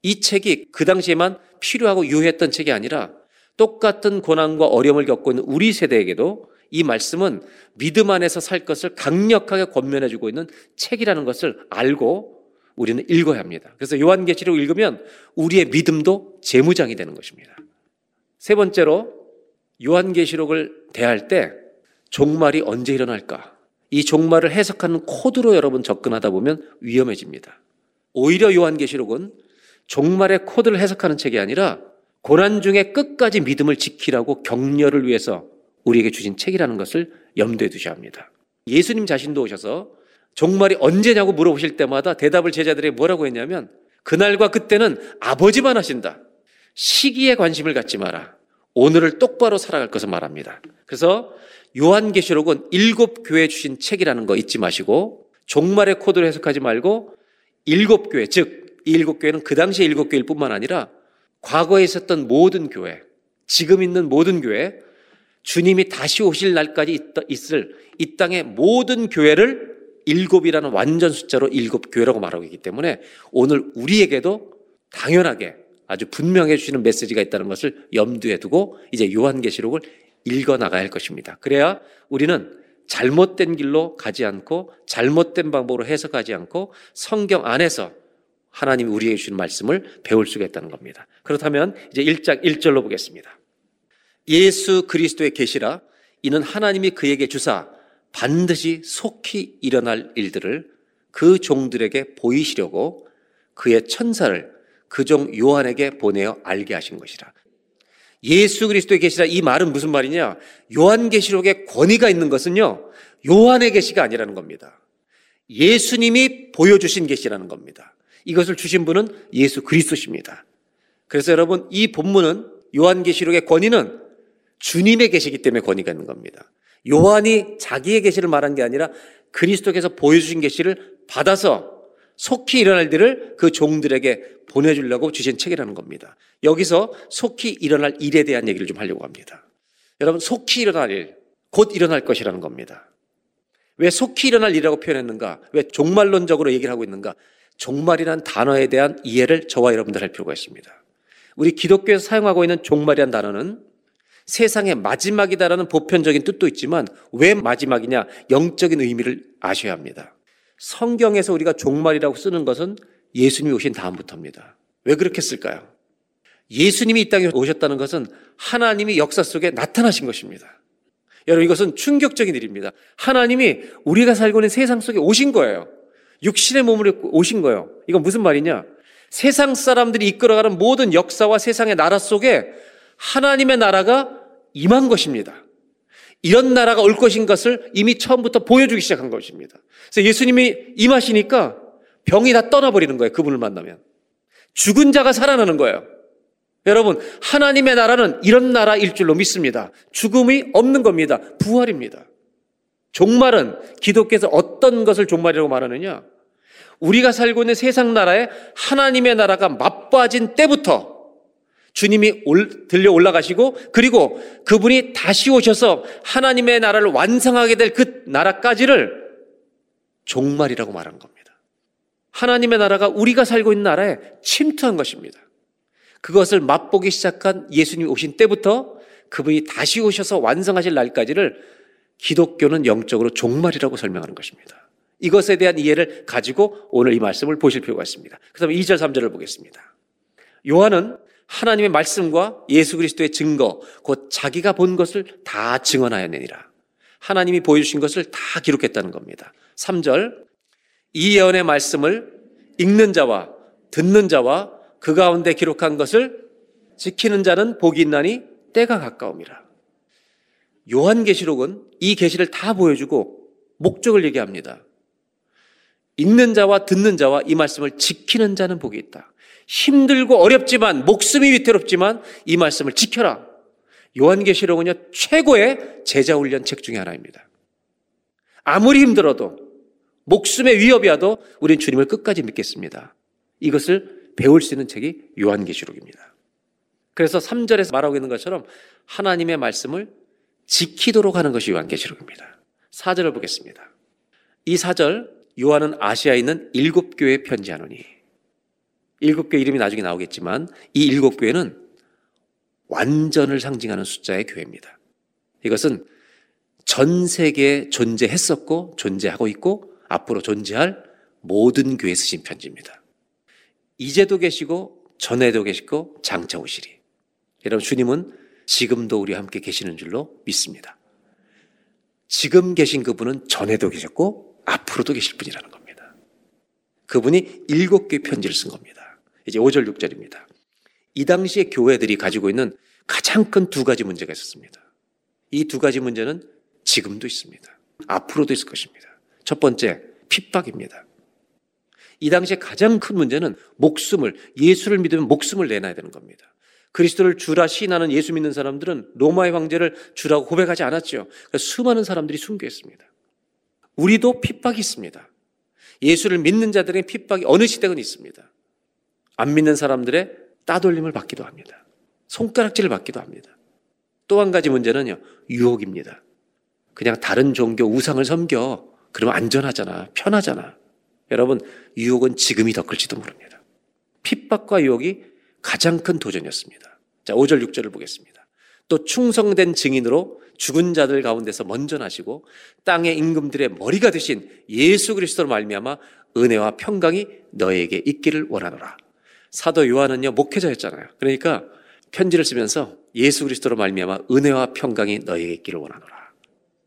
C: 이 책이 그 당시에만 필요하고 유효했던 책이 아니라 똑같은 고난과 어려움을 겪고 있는 우리 세대에게도 이 말씀은 믿음 안에서 살 것을 강력하게 권면해 주고 있는 책이라는 것을 알고 우리는 읽어야 합니다. 그래서 요한계시록 읽으면 우리의 믿음도 재무장이 되는 것입니다. 세 번째로 요한계시록을 대할 때 종말이 언제 일어날까? 이 종말을 해석하는 코드로 여러분 접근하다 보면 위험해집니다. 오히려 요한계시록은 종말의 코드를 해석하는 책이 아니라 고난 중에 끝까지 믿음을 지키라고 격려를 위해서 우리에게 주신 책이라는 것을 염두에 두셔야 합니다. 예수님 자신도 오셔서 종말이 언제냐고 물어보실 때마다 대답을 제자들이 뭐라고 했냐면 그날과 그때는 아버지만 하신다. 시기에 관심을 갖지 마라. 오늘을 똑바로 살아갈 것을 말합니다. 그래서 요한계시록은 일곱 교회 주신 책이라는 거 잊지 마시고 종말의 코드로 해석하지 말고 일곱 교회, 즉, 이 일곱 교회는 그 당시에 일곱 교회일 뿐만 아니라 과거에 있었던 모든 교회, 지금 있는 모든 교회, 주님이 다시 오실 날까지 있을 이 땅의 모든 교회를 일곱이라는 완전 숫자로 일곱 교회라고 말하고 있기 때문에 오늘 우리에게도 당연하게 아주 분명해 주시는 메시지가 있다는 것을 염두에 두고 이제 요한계시록을 읽어 나가야 할 것입니다. 그래야 우리는 잘못된 길로 가지 않고 잘못된 방법으로 해석하지 않고 성경 안에서 하나님이 우리에게 주신 말씀을 배울 수가 있다는 겁니다. 그렇다면 이제 1장 1절로 보겠습니다. 예수 그리스도의 계시라 이는 하나님이 그에게 주사 반드시 속히 일어날 일들을 그 종들에게 보이시려고 그의 천사를 그 종 요한에게 보내어 알게 하신 것이라. 예수 그리스도의 계시라 이 말은 무슨 말이냐? 요한 계시록에 권위가 있는 것은요. 요한의 계시가 아니라는 겁니다. 예수님이 보여주신 계시라는 겁니다. 이것을 주신 분은 예수 그리스도십니다. 그래서 여러분 이 본문은 요한계시록의 권위는 주님의 계시기 때문에 권위가 있는 겁니다. 요한이 자기의 계시를 말한 게 아니라 그리스도께서 보여주신 계시를 받아서 속히 일어날 일을 그 종들에게 보내주려고 주신 책이라는 겁니다. 여기서 속히 일어날 일에 대한 얘기를 좀 하려고 합니다. 여러분, 속히 일어날 일, 곧 일어날 것이라는 겁니다. 왜 속히 일어날 일이라고 표현했는가? 왜 종말론적으로 얘기를 하고 있는가? 종말이란 단어에 대한 이해를 저와 여러분들 할 필요가 있습니다. 우리 기독교에서 사용하고 있는 종말이란 단어는 세상의 마지막이다라는 보편적인 뜻도 있지만 왜 마지막이냐? 영적인 의미를 아셔야 합니다. 성경에서 우리가 종말이라고 쓰는 것은 예수님이 오신 다음부터입니다. 왜 그렇게 쓸까요? 예수님이 이 땅에 오셨다는 것은 하나님이 역사 속에 나타나신 것입니다. 여러분 이것은 충격적인 일입니다. 하나님이 우리가 살고 있는 세상 속에 오신 거예요. 육신의 입고 오신 거예요. 이건 무슨 말이냐? 세상 사람들이 이끌어가는 모든 역사와 세상의 나라 속에 하나님의 나라가 임한 것입니다. 이런 나라가 올 것인 것을 이미 처음부터 보여주기 시작한 것입니다. 그래서 예수님이 임하시니까 병이 다 떠나버리는 거예요. 그분을 만나면. 죽은 자가 살아나는 거예요. 여러분, 하나님의 나라는 이런 나라일 줄로 믿습니다. 죽음이 없는 겁니다. 부활입니다. 종말은 기독교에서 어떤 것을 종말이라고 말하느냐? 우리가 살고 있는 세상 나라에 하나님의 나라가 맛빠진 때부터 주님이 올, 들려 올라가시고 그리고 그분이 다시 오셔서 하나님의 나라를 완성하게 될 그 나라까지를 종말이라고 말하는 겁니다. 하나님의 나라가 우리가 살고 있는 나라에 침투한 것입니다. 그것을 맛보기 시작한 예수님이 오신 때부터 그분이 다시 오셔서 완성하실 날까지를 기독교는 영적으로 종말이라고 설명하는 것입니다. 이것에 대한 이해를 가지고 오늘 이 말씀을 보실 필요가 있습니다. 그 다음에 2절, 3절을 보겠습니다. 요한은 하나님의 말씀과 예수 그리스도의 증거, 곧 자기가 본 것을 다 증언하였느니라. 하나님이 보여주신 것을 다 기록했다는 겁니다. 3절, 이 예언의 말씀을 읽는 자와 듣는 자와 그 가운데 기록한 것을 지키는 자는 복이 있나니 때가 가까움이라. 요한계시록은 이 계시를 다 보여주고 목적을 얘기합니다. 읽는 자와 듣는 자와 이 말씀을 지키는 자는 복이 있다. 힘들고 어렵지만 목숨이 위태롭지만 이 말씀을 지켜라. 요한계시록은요 최고의 제자 훈련 책 중에 하나입니다. 아무리 힘들어도 목숨의 위협이 와도 우리는 주님을 끝까지 믿겠습니다. 이것을 배울 수 있는 책이 요한계시록입니다. 그래서 3절에서 말하고 있는 것처럼 하나님의 말씀을 지키도록 하는 것이 요한계시록입니다. 4절을 보겠습니다. 이 4절 요한은 아시아에 있는 일곱 교회에 편지하노니 일곱 교회 이름이 나중에 나오겠지만 이 일곱 교회는 완전을 상징하는 숫자의 교회입니다. 이것은 전 세계에 존재했었고 존재하고 있고 앞으로 존재할 모든 교회 쓰신 편지입니다. 이제도 계시고 전에도 계시고 장차 오시리. 여러분 주님은 지금도 우리와 함께 계시는 줄로 믿습니다. 지금 계신 그분은 전에도 계셨고 앞으로도 계실 분이라는 겁니다. 그분이 일곱 개의 편지를 쓴 겁니다. 이제 5절 6절입니다. 이 당시에 교회들이 가지고 있는 가장 큰 두 가지 문제가 있었습니다. 이 두 가지 문제는 지금도 있습니다. 앞으로도 있을 것입니다. 첫 번째, 핍박입니다. 이 당시에 가장 큰 문제는 목숨을 예수를 믿으면 목숨을 내놔야 되는 겁니다. 그리스도를 주라 시인하는 예수 믿는 사람들은 로마의 황제를 주라고 고백하지 않았죠. 수많은 사람들이 순교했습니다. 우리도 핍박이 있습니다. 예수를 믿는 자들의 핍박이 어느 시대건 있습니다. 안 믿는 사람들의 따돌림을 받기도 합니다. 손가락질을 받기도 합니다. 또 한 가지 문제는요, 유혹입니다. 그냥 다른 종교 우상을 섬겨. 그러면 안전하잖아. 편하잖아. 여러분, 유혹은 지금이 더 클지도 모릅니다. 핍박과 유혹이 가장 큰 도전이었습니다. 자, 5절, 6절을 보겠습니다. 또 충성된 증인으로 죽은 자들 가운데서 먼저 나시고 땅의 임금들의 머리가 되신 예수 그리스도로 말미암아 은혜와 평강이 너에게 있기를 원하노라. 사도 요한은요 목회자였잖아요. 그러니까 편지를 쓰면서 예수 그리스도로 말미암아 은혜와 평강이 너에게 있기를 원하노라.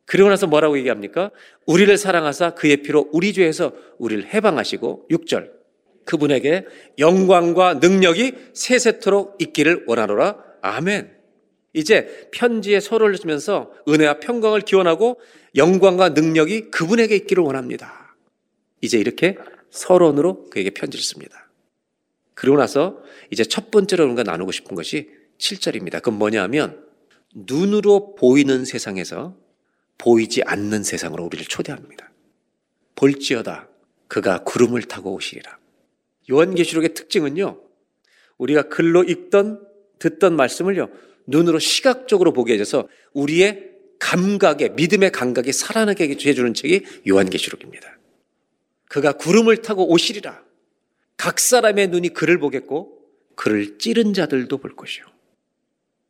C: 그리고 나서 뭐라고 얘기합니까? 우리를 사랑하사 그의 피로 우리 죄에서 우리를 해방하시고 6절 그분에게 영광과 능력이 세세토록 있기를 원하노라. 아멘. 이제 편지에 서로를 쓰면서 은혜와 평강을 기원하고 영광과 능력이 그분에게 있기를 원합니다. 이제 이렇게 서론으로 그에게 편지를 씁니다. 그리고 나서 이제 첫 번째로 우리가 나누고 싶은 것이 7절입니다. 그건 뭐냐 하면 눈으로 보이는 세상에서 보이지 않는 세상으로 우리를 초대합니다. 볼지어다 그가 구름을 타고 오시리라. 요한계시록의 특징은요. 우리가 글로 읽던 듣던 말씀을요. 눈으로 시각적으로 보게 해줘서 우리의 감각에 믿음의 감각이 살아나게 해주는 책이 요한계시록입니다. 그가 구름을 타고 오시리라. 각 사람의 눈이 그를 보겠고 그를 찌른 자들도 볼 것이요.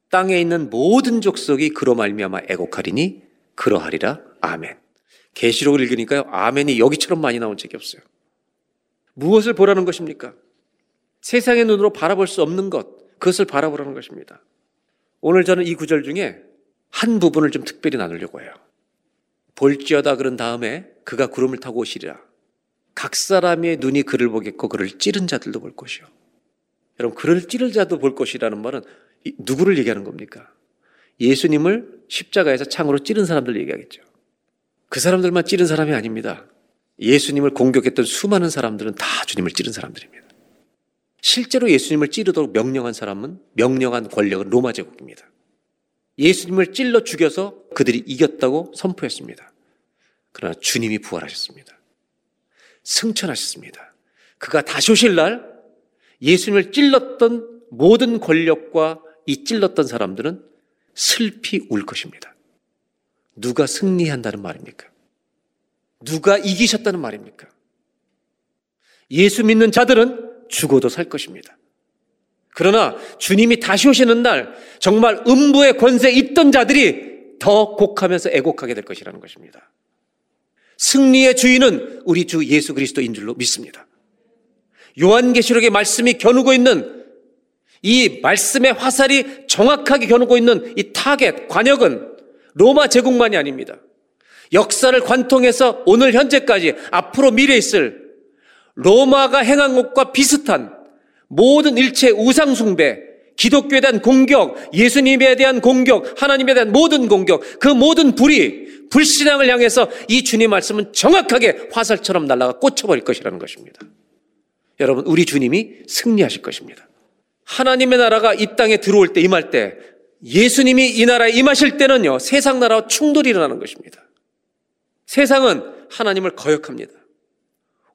C: 땅에 있는 모든 족속이 그로 말미암아 애곡하리니 그러하리라. 아멘. 계시록을 읽으니까요. 아멘이 여기처럼 많이 나온 책이 없어요. 무엇을 보라는 것입니까? 세상의 눈으로 바라볼 수 없는 것, 그것을 바라보라는 것입니다. 오늘 저는 이 구절 중에 한 부분을 좀 특별히 나누려고 해요. 볼지어다 그런 다음에 그가 구름을 타고 오시리라. 각 사람의 눈이 그를 보겠고 그를 찌른 자들도 볼 것이요. 여러분, 그를 찌른 자도 볼 것이라는 말은 누구를 얘기하는 겁니까? 예수님을 십자가에서 창으로 찌른 사람들 얘기하겠죠. 그 사람들만 찌른 사람이 아닙니다. 예수님을 공격했던 수많은 사람들은 다 주님을 찌른 사람들입니다. 실제로 예수님을 찌르도록 명령한 사람은 명령한 권력은 로마 제국입니다. 예수님을 찔러 죽여서 그들이 이겼다고 선포했습니다. 그러나 주님이 부활하셨습니다. 승천하셨습니다. 그가 다시 오실 날 예수님을 찔렀던 모든 권력과 이 찔렀던 사람들은 슬피 울 것입니다. 누가 승리한다는 말입니까? 누가 이기셨다는 말입니까? 예수 믿는 자들은 죽어도 살 것입니다. 그러나 주님이 다시 오시는 날 정말 음부의 권세에 있던 자들이 더 곡하면서 애곡하게 될 것이라는 것입니다. 승리의 주인은 우리 주 예수 그리스도인 줄로 믿습니다. 요한계시록의 말씀이 겨누고 있는 이 말씀의 화살이 정확하게 겨누고 있는 이 타겟, 과녁은 로마 제국만이 아닙니다. 역사를 관통해서 오늘 현재까지 앞으로 미래에 있을 로마가 행한 것과 비슷한 모든 일체 우상숭배, 기독교에 대한 공격, 예수님에 대한 공격, 하나님에 대한 모든 공격, 그 모든 불이 불신앙을 향해서 이 주님 말씀은 정확하게 화살처럼 날아가 꽂혀버릴 것이라는 것입니다. 여러분, 우리 주님이 승리하실 것입니다. 하나님의 나라가 이 땅에 들어올 때, 임할 때, 예수님이 이 나라에 임하실 때는요, 세상 나라와 충돌이 일어나는 것입니다. 세상은 하나님을 거역합니다.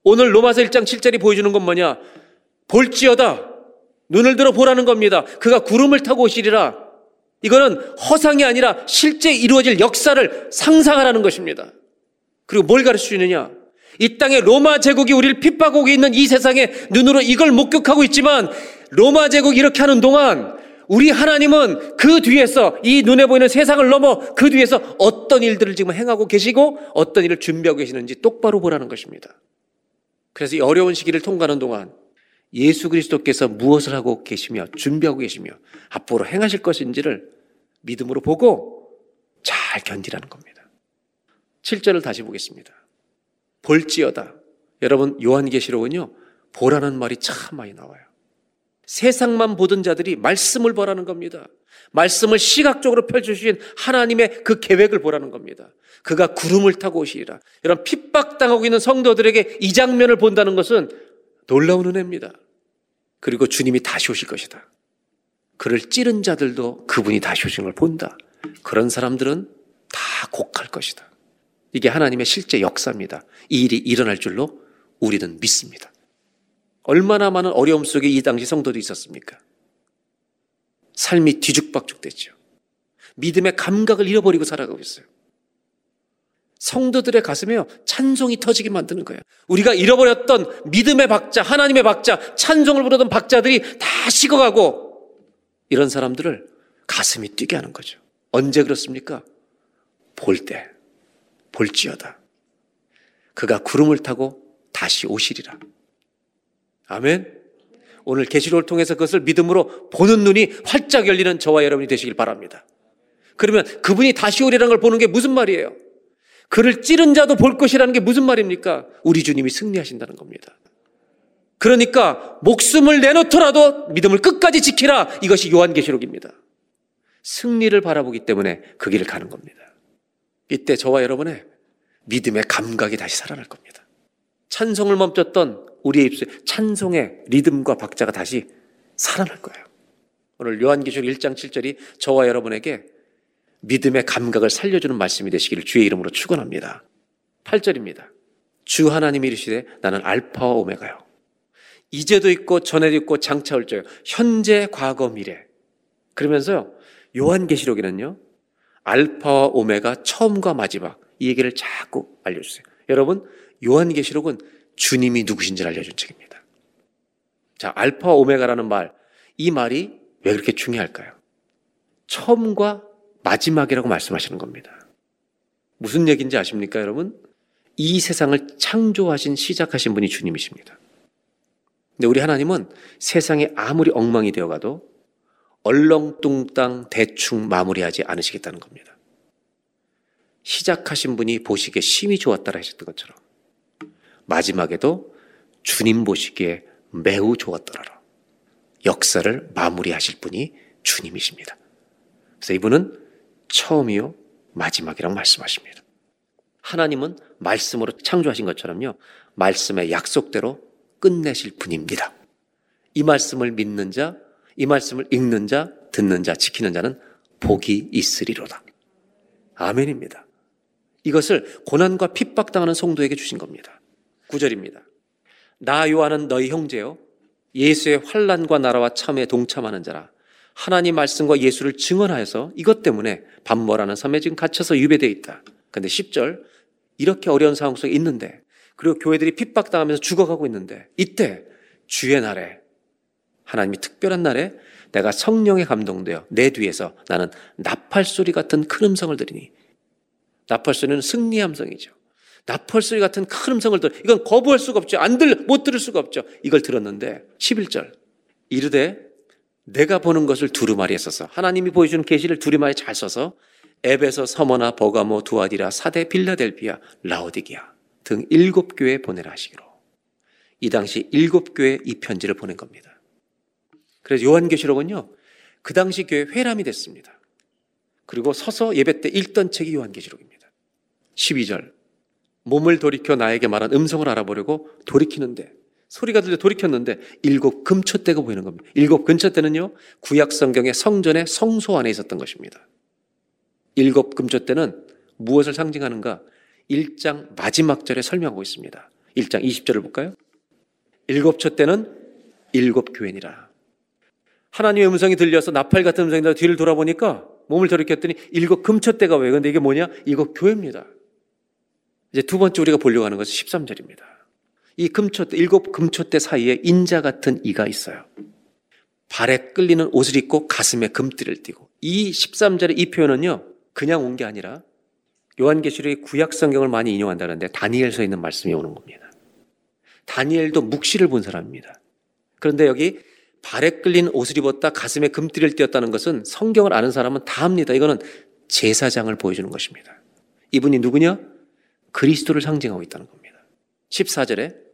C: 오늘 로마서 1장 7절이 보여주는 건 뭐냐? 볼지어다. 눈을 들어 보라는 겁니다. 그가 구름을 타고 오시리라. 이거는 허상이 아니라 실제 이루어질 역사를 상상하라는 것입니다. 그리고 뭘 가르쳐 주느냐? 이 땅에 로마 제국이 우리를 핍박하고 있는 이 세상에 눈으로 이걸 목격하고 있지만 로마 제국이 이렇게 하는 동안 우리 하나님은 그 뒤에서 이 눈에 보이는 세상을 넘어 그 뒤에서 어떤 일들을 지금 행하고 계시고 어떤 일을 준비하고 계시는지 똑바로 보라는 것입니다. 그래서 이 어려운 시기를 통과하는 동안 예수 그리스도께서 무엇을 하고 계시며 준비하고 계시며 앞으로 행하실 것인지를 믿음으로 보고 잘 견디라는 겁니다. 7절을 다시 보겠습니다. 볼지어다. 여러분 요한계시록은요. 보라는 말이 참 많이 나와요. 세상만 보던 자들이 말씀을 보라는 겁니다. 말씀을 시각적으로 펼쳐주신 하나님의 그 계획을 보라는 겁니다. 그가 구름을 타고 오시리라. 이런 핍박당하고 있는 성도들에게 이 장면을 본다는 것은 놀라운 은혜입니다. 그리고 주님이 다시 오실 것이다. 그를 찌른 자들도 그분이 다시 오신 걸 본다. 그런 사람들은 다 곡할 것이다. 이게 하나님의 실제 역사입니다. 이 일이 일어날 줄로 우리는 믿습니다. 얼마나 많은 어려움 속에 이 당시 성도도 있었습니까? 삶이 뒤죽박죽 됐죠. 믿음의 감각을 잃어버리고 살아가고 있어요. 성도들의 가슴에요, 찬송이 터지게 만드는 거예요. 우리가 잃어버렸던 믿음의 박자, 하나님의 박자, 찬송을 부르던 박자들이 다 식어가고 이런 사람들을 가슴이 뛰게 하는 거죠. 언제 그렇습니까? 볼 때, 볼지어다. 그가 구름을 타고 다시 오시리라. 아멘. 오늘 계시록을 통해서 그것을 믿음으로 보는 눈이 활짝 열리는 저와 여러분이 되시길 바랍니다. 그러면 그분이 다시 오리라는 걸 보는 게 무슨 말이에요? 그를 찌른 자도 볼 것이라는 게 무슨 말입니까? 우리 주님이 승리하신다는 겁니다. 그러니까 목숨을 내놓더라도 믿음을 끝까지 지키라. 이것이 요한계시록입니다. 승리를 바라보기 때문에 그 길을 가는 겁니다. 이때 저와 여러분의 믿음의 감각이 다시 살아날 겁니다. 찬송을 멈췄던 우리의 입술에 찬송의 리듬과 박자가 다시 살아날 거예요. 오늘 요한계시록 1장 7절이 저와 여러분에게 믿음의 감각을 살려주는 말씀이 되시기를 주의 이름으로 축원합니다. 8절입니다. 주 하나님이 이르시되 나는 알파와 오메가요. 이제도 있고 전에도 있고 장차 올 자요. 현재, 과거, 미래. 그러면서요. 요한계시록에는요. 알파와 오메가 처음과 마지막 이 얘기를 자꾸 알려주세요. 여러분 요한계시록은 주님이 누구신지를 알려준 책입니다. 자, 알파 오메가라는 말, 이 말이 왜 그렇게 중요할까요? 처음과 마지막이라고 말씀하시는 겁니다. 무슨 얘기인지 아십니까, 여러분? 이 세상을 창조하신, 시작하신 분이 주님이십니다. 근데 우리 하나님은 세상에 아무리 엉망이 되어가도 얼렁뚱땅 대충 마무리하지 않으시겠다는 겁니다. 시작하신 분이 보시기에 심히 좋았다라 하셨던 것처럼 마지막에도 주님 보시기에 매우 좋았더라. 역사를 마무리하실 분이 주님이십니다. 그래서 이분은 처음이요, 마지막이라고 말씀하십니다. 하나님은 말씀으로 창조하신 것처럼요, 말씀의 약속대로 끝내실 분입니다. 이 말씀을 믿는 자, 이 말씀을 읽는 자, 듣는 자, 지키는 자는 복이 있으리로다. 아멘입니다. 이것을 고난과 핍박당하는 성도에게 주신 겁니다. 9절입니다. 나 요한은 너희 형제요. 예수의 환란과 나라와 참에 동참하는 자라. 하나님 말씀과 예수를 증언하여서 이것 때문에 반모라는 섬에 지금 갇혀서 유배되어 있다. 근데 10절 이렇게 어려운 상황 속에 있는데 그리고 교회들이 핍박당하면서 죽어가고 있는데 이때 주의 날에 하나님이 특별한 날에 내가 성령에 감동되어 내 뒤에서 나는 나팔 소리 같은 큰 음성을 들으니 나팔 소리는 승리 함성이죠. 나팔 소리 같은 큰 음성을 들 이건 거부할 수가 없죠. 안 들, 못 들을 수가 없죠. 이걸 들었는데 11절 이르되 내가 보는 것을 두루마리에 써서 하나님이 보여주는 계시를 두루마리에 잘 써서 에베소, 서머나, 버가모, 두아디라, 사대, 빌라델비아, 라오디기아 등 일곱 교회에 보내라 하시기로 이 당시 일곱 교회에 이 편지를 보낸 겁니다. 그래서 요한계시록은요 그 당시 교회 회람이 됐습니다. 그리고 서서 예배 때 읽던 책이 요한계시록입니다. 12절 몸을 돌이켜 나에게 말한 음성을 알아보려고 돌이키는데 소리가 들려 돌이켰는데 일곱 금초대가 보이는 겁니다. 일곱 금초대는요 구약 성경의 성전의 성소 안에 있었던 것입니다. 일곱 금초대는 무엇을 상징하는가? 1장 마지막 절에 설명하고 있습니다. 1장 20절을 볼까요? 일곱 촛대는 일곱 교회니라. 하나님의 음성이 들려서 나팔 같은 음성이 들려 뒤를 돌아보니까 몸을 돌이켰더니 일곱 금초대가 왜? 근데 이게 뭐냐? 이거 교회입니다. 이제 두 번째 우리가 보려고 하는 것은 13절입니다. 이 금초대, 일곱 금초대 사이에 인자 같은 이가 있어요. 발에 끌리는 옷을 입고 가슴에 금띠를 띠고. 이 13절의 이 표현은요, 그냥 온 게 아니라 요한계시록의 구약 성경을 많이 인용한다는데 다니엘서에 있는 말씀이 오는 겁니다. 다니엘도 묵시를 본 사람입니다. 그런데 여기 발에 끌린 옷을 입었다 가슴에 금띠를 띄었다는 것은 성경을 아는 사람은 다 합니다. 이거는 제사장을 보여주는 것입니다. 이분이 누구냐? 그리스도를 상징하고 있다는 겁니다. 14절에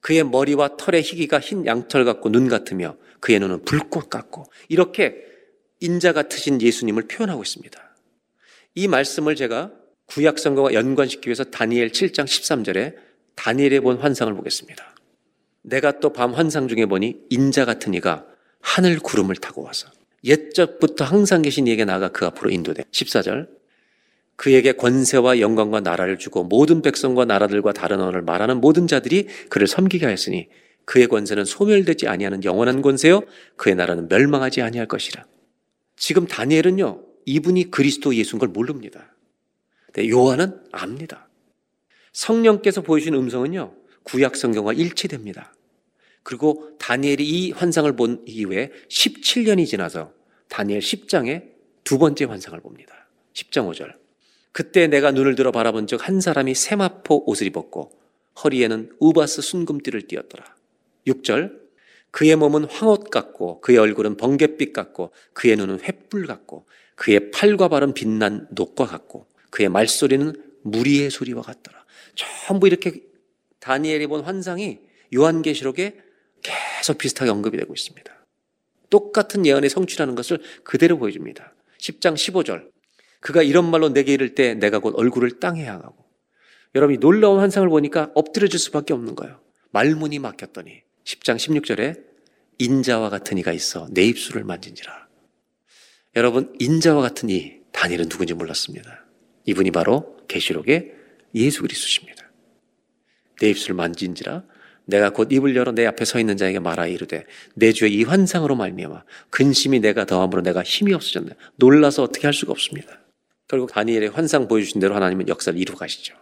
C: 그의 머리와 털의 희기가 흰 양털 같고 눈 같으며 그의 눈은 불꽃 같고 이렇게 인자 같으신 예수님을 표현하고 있습니다. 이 말씀을 제가 구약 성경과 연관시키기 위해서 다니엘 7장 13절에 다니엘에 본 환상을 보겠습니다. 내가 또 밤 환상 중에 보니 인자 같은 이가 하늘 구름을 타고 와서 옛적부터 항상 계신 이에게 나가 그 앞으로 인도돼. 14절. 그에게 권세와 영광과 나라를 주고 모든 백성과 나라들과 다른 언어를 말하는 모든 자들이 그를 섬기게 하였으니 그의 권세는 소멸되지 아니하는 영원한 권세요 그의 나라는 멸망하지 아니할 것이라. 지금 다니엘은요. 이분이 그리스도 예수인 걸 모릅니다. 근데 요한은 압니다. 성령께서 보여주신 음성은요. 구약 성경과 일치됩니다. 그리고 다니엘이 이 환상을 본 이후에 17년이 지나서 다니엘 10장에 두 번째 환상을 봅니다. 10장 5절. 그때 내가 눈을 들어 바라본 적 한 사람이 세마포 옷을 입었고 허리에는 우바스 순금띠를 띠었더라. 6절. 그의 몸은 황옷 같고 그의 얼굴은 번갯빛 같고 그의 눈은 횃불 같고 그의 팔과 발은 빛난 녹과 같고 그의 말소리는 무리의 소리와 같더라. 전부 이렇게 다니엘이 본 환상이 요한계시록에 계속 비슷하게 언급이 되고 있습니다. 똑같은 예언의 성취라는 것을 그대로 보여줍니다. 10장 15절. 그가 이런 말로 내게 이를 때 내가 곧 얼굴을 땅에 향하고 여러분이 놀라운 환상을 보니까 엎드려질 수밖에 없는 거예요. 말문이 막혔더니 10장 16절에 인자와 같은 이가 있어 내 입술을 만진지라. 여러분 인자와 같은 이 다니엘은 누군지 몰랐습니다. 이분이 바로 계시록의 예수 그리스도십니다. 내 입술을 만진지라 내가 곧 입을 열어 내 앞에 서 있는 자에게 말하 이르되 내 주의 이 환상으로 말미암아 근심이 내가 더함으로 내가 힘이 없어졌네. 놀라서 어떻게 할 수가 없습니다. 결국 다니엘의 환상 보여주신 대로 하나님은 역사를 이루어 가시죠.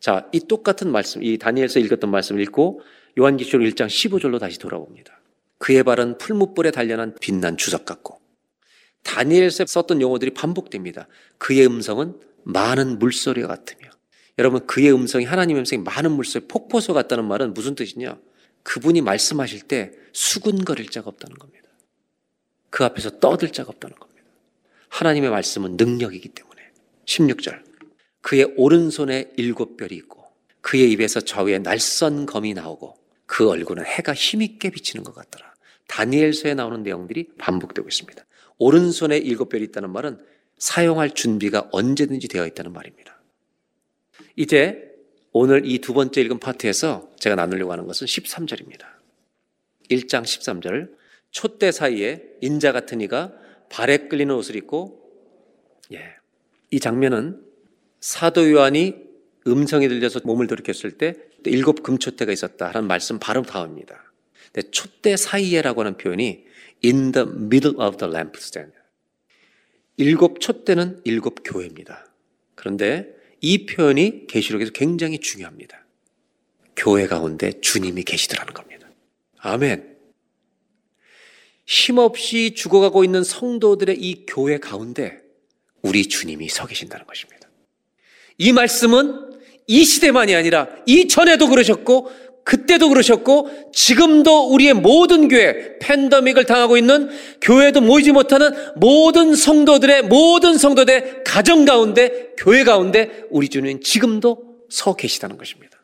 C: 자, 이 똑같은 말씀, 이 다니엘서 읽었던 말씀을 읽고 요한기시록 1장 15절로 다시 돌아봅니다. 그의 발은 풀무불에 단련한 빛난 주석 같고 다니엘서 썼던 용어들이 반복됩니다. 그의 음성은 많은 물소리 같으며 여러분 그의 음성이 하나님의 음성이 많은 물소리 폭포수 같다는 말은 무슨 뜻이냐? 그분이 말씀하실 때 수군거릴 자가 없다는 겁니다. 그 앞에서 떠들 자가 없다는 겁니다. 하나님의 말씀은 능력이기 때문에 16절 그의 오른손에 일곱 별이 있고 그의 입에서 좌우에 날선 검이 나오고 그 얼굴은 해가 힘있게 비치는 것 같더라. 다니엘서에 나오는 내용들이 반복되고 있습니다. 오른손에 일곱 별이 있다는 말은 사용할 준비가 언제든지 되어 있다는 말입니다. 이제 오늘 이 두 번째 읽은 파트에서 제가 나누려고 하는 것은 13절입니다. 1장 13절. 촛대 사이에 인자 같은 이가 발에 끌리는 옷을 입고 예. 이 장면은 사도 요한이 음성이 들려서 몸을 돌이켰을 때 일곱 금촛대가 있었다 하는 말씀 바로 다음입니다. 근데 촛대 사이에라고 하는 표현이 in the middle of the lampstand. 일곱 촛대는 일곱 교회입니다. 그런데 이 표현이 계시록에서 굉장히 중요합니다. 교회 가운데 주님이 계시더라는 겁니다. 아멘. 힘없이 죽어가고 있는 성도들의 이 교회 가운데 우리 주님이 서 계신다는 것입니다. 이 말씀은 이 시대만이 아니라 이전에도 그러셨고 그때도 그러셨고 지금도 우리의 모든 교회 팬더믹을 당하고 있는 교회도 모이지 못하는 모든 성도들의 모든 성도들의 가정 가운데 교회 가운데 우리 주님 지금도 서 계시다는 것입니다.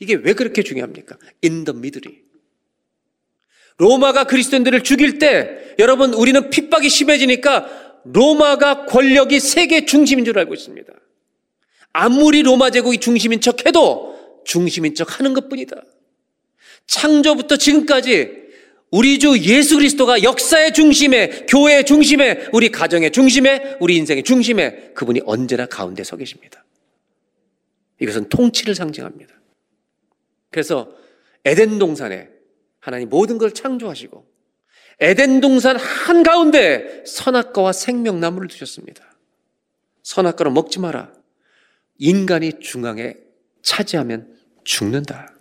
C: 이게 왜 그렇게 중요합니까? The middle이. 로마가 그리스도인들을 죽일 때 여러분 우리는 핍박이 심해지니까 로마가 권력이 세계 중심인 줄 알고 있습니다. 아무리 로마 제국이 중심인 척 해도 중심인 척 하는 것 뿐이다. 창조부터 지금까지 우리 주 예수 그리스도가 역사의 중심에, 교회의 중심에, 우리 가정의 중심에, 우리 인생의 중심에 그분이 언제나 가운데 서 계십니다. 이것은 통치를 상징합니다. 그래서 에덴 동산에 하나님 모든 걸 창조하시고 에덴 동산 한가운데 선악과와 생명나무를 두셨습니다. 선악과를 먹지 마라. 인간이 중앙에 차지하면 죽는다.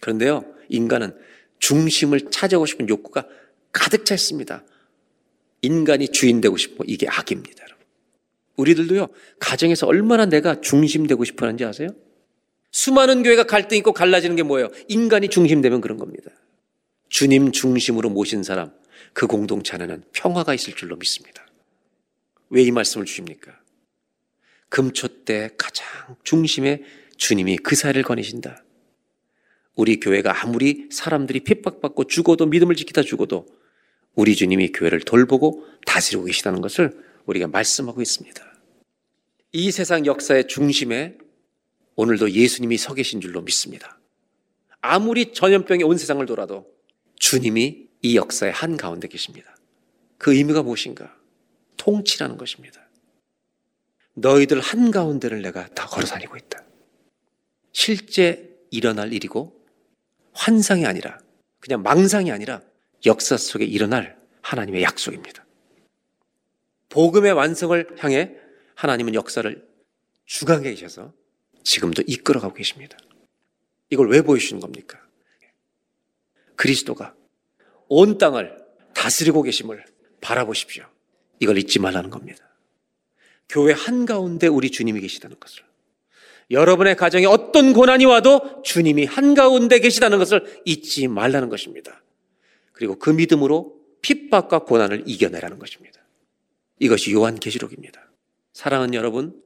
C: 그런데요, 인간은 중심을 차지하고 싶은 욕구가 가득 차 있습니다. 인간이 주인 되고 싶어 이게 악입니다, 여러분. 우리들도요, 가정에서 얼마나 내가 중심 되고 싶어 하는지 아세요? 수많은 교회가 갈등 있고 갈라지는 게 뭐예요? 인간이 중심되면 그런 겁니다. 주님 중심으로 모신 사람, 그 공동체 안에는 평화가 있을 줄로 믿습니다. 왜 이 말씀을 주십니까? 금초 때 가장 중심에 주님이 그 사이를 거니신다. 우리 교회가 아무리 사람들이 핍박받고 죽어도 믿음을 지키다 죽어도 우리 주님이 교회를 돌보고 다스리고 계시다는 것을 우리가 말씀하고 있습니다. 이 세상 역사의 중심에 오늘도 예수님이 서 계신 줄로 믿습니다. 아무리 전염병이 온 세상을 돌아도 주님이 이 역사의 한 가운데 계십니다. 그 의미가 무엇인가? 통치라는 것입니다. 너희들 한 가운데를 내가 다 걸어 다니고 있다. 실제 일어날 일이고 환상이 아니라 그냥 망상이 아니라 역사 속에 일어날 하나님의 약속입니다. 복음의 완성을 향해 하나님은 역사를 주강해 계셔서 지금도 이끌어가고 계십니다. 이걸 왜 보여주시는 겁니까? 그리스도가 온 땅을 다스리고 계심을 바라보십시오. 이걸 잊지 말라는 겁니다. 교회 한가운데 우리 주님이 계시다는 것을. 여러분의 가정에 어떤 고난이 와도 주님이 한가운데 계시다는 것을 잊지 말라는 것입니다. 그리고 그 믿음으로 핍박과 고난을 이겨내라는 것입니다. 이것이 요한 계시록입니다. 사랑하는 여러분,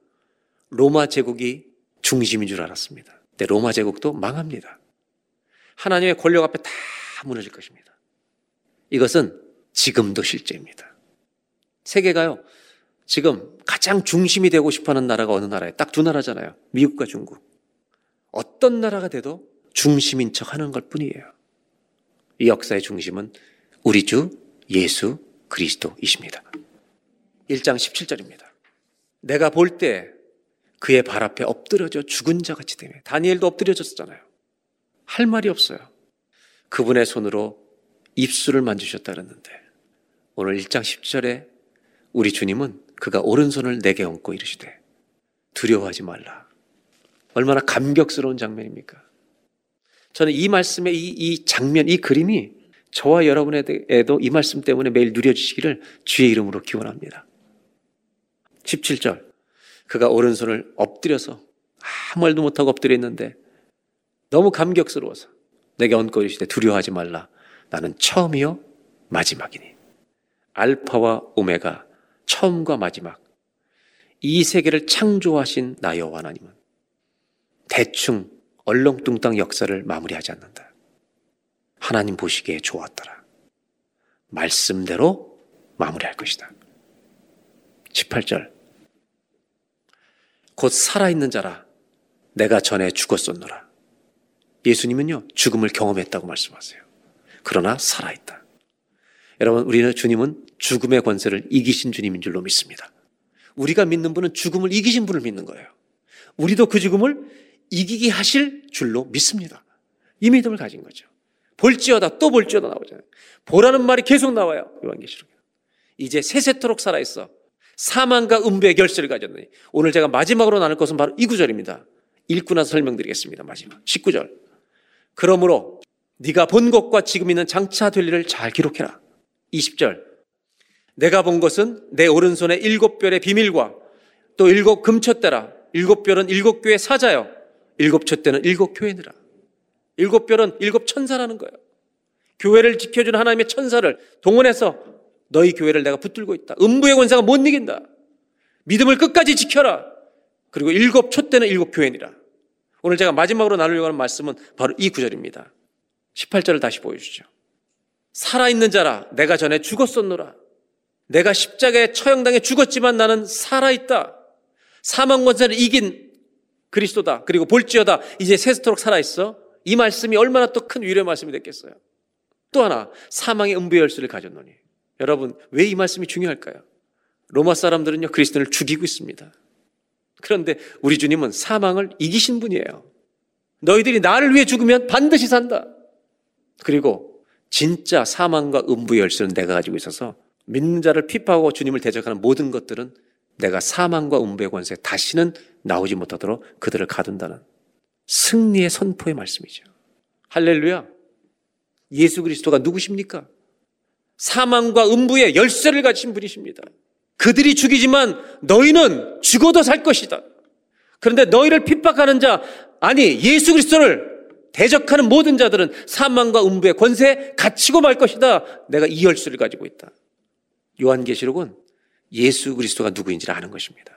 C: 로마 제국이 중심인 줄 알았습니다. 근데 로마 제국도 망합니다. 하나님의 권력 앞에 다 무너질 것입니다. 이것은 지금도 실제입니다. 세계가요, 지금 가장 중심이 되고 싶어 하는 나라가 어느 나라예요? 딱 두 나라잖아요. 미국과 중국. 어떤 나라가 돼도 중심인 척 하는 것 뿐이에요. 이 역사의 중심은 우리 주 예수 그리스도이십니다. 1장 17절입니다. 내가 볼 때 그의 발 앞에 엎드려져 죽은 자 같이 되며 다니엘도 엎드려졌잖아요. 할 말이 없어요. 그분의 손으로 입술을 만지셨다 그랬는데 오늘 1장 10절에 우리 주님은 그가 오른손을 내게 얹고 이르시되 두려워하지 말라. 얼마나 감격스러운 장면입니까? 저는 이 말씀의 이, 이 장면, 이 그림이 저와 여러분에도 이 말씀 때문에 매일 누려지시기를 주의 이름으로 기원합니다. 17절. 그가 오른손을 엎드려서 아무 말도 못하고 엎드려 있는데 너무 감격스러워서 내게 이르시되 두려워하지 말라. 나는 처음이요 마지막이니. 알파와 오메가 처음과 마지막. 이 세계를 창조하신 나 여호와 하나님은 대충 얼렁뚱땅 역사를 마무리하지 않는다. 하나님 보시기에 좋았더라. 말씀대로 마무리할 것이다. 18절. 곧 살아있는 자라 내가 전에 죽었었노라. 예수님은요, 죽음을 경험했다고 말씀하세요. 그러나 살아있다. 여러분, 우리는 주님은 죽음의 권세를 이기신 주님인 줄로 믿습니다. 우리가 믿는 분은 죽음을 이기신 분을 믿는 거예요. 우리도 그 죽음을 이기게 하실 줄로 믿습니다. 이 믿음을 가진 거죠. 볼지어다 또 볼지어다 나오잖아요. 보라는 말이 계속 나와요. 요한계시록에. 이제 세세토록 살아있어. 사망과 음부의 결실을 가졌느니 오늘 제가 마지막으로 나눌 것은 바로 이 구절입니다. 읽고 나서 설명드리겠습니다. 마지막 19절. 그러므로 네가 본 것과 지금 있는 장차 될 일을 잘 기록해라. 20절. 내가 본 것은 내 오른손에 일곱 별의 비밀과 또 일곱 금초대라. 일곱 별은 일곱 교회 사자요. 일곱 촛대는 일곱 교회느라. 일곱 별은 일곱 천사라는 거예요. 교회를 지켜주는 하나님의 천사를 동원해서 너희 교회를 내가 붙들고 있다. 음부의 권세가 못 이긴다. 믿음을 끝까지 지켜라. 그리고 일곱 촛대는 일곱 교회니라. 오늘 제가 마지막으로 나누려고 하는 말씀은 바로 이 구절입니다. 18절을 다시 보여주죠. 살아있는 자라 내가 전에 죽었었노라. 내가 십자가에 처형당해 죽었지만 나는 살아있다. 사망 권세를 이긴 그리스도다. 그리고 볼지어다. 이제 세스토록 살아있어. 이 말씀이 얼마나 또 큰 위로의 말씀이 됐겠어요. 또 하나 사망의 음부의 열쇠를 가졌노니. 여러분 왜 이 말씀이 중요할까요? 로마 사람들은요 그리스도를 죽이고 있습니다. 그런데 우리 주님은 사망을 이기신 분이에요. 너희들이 나를 위해 죽으면 반드시 산다. 그리고 진짜 사망과 음부의 열쇠는 내가 가지고 있어서 믿는 자를 핍하고 주님을 대적하는 모든 것들은 내가 사망과 음부의 권세 다시는 나오지 못하도록 그들을 가둔다는 승리의 선포의 말씀이죠. 할렐루야. 예수 그리스도가 누구십니까? 사망과 음부의 열쇠를 가진 분이십니다. 그들이 죽이지만 너희는 죽어도 살 것이다. 그런데 너희를 핍박하는 자, 아니 예수 그리스도를 대적하는 모든 자들은 사망과 음부의 권세에 갇히고 말 것이다. 내가 이 열쇠를 가지고 있다. 요한계시록은 예수 그리스도가 누구인지를 아는 것입니다.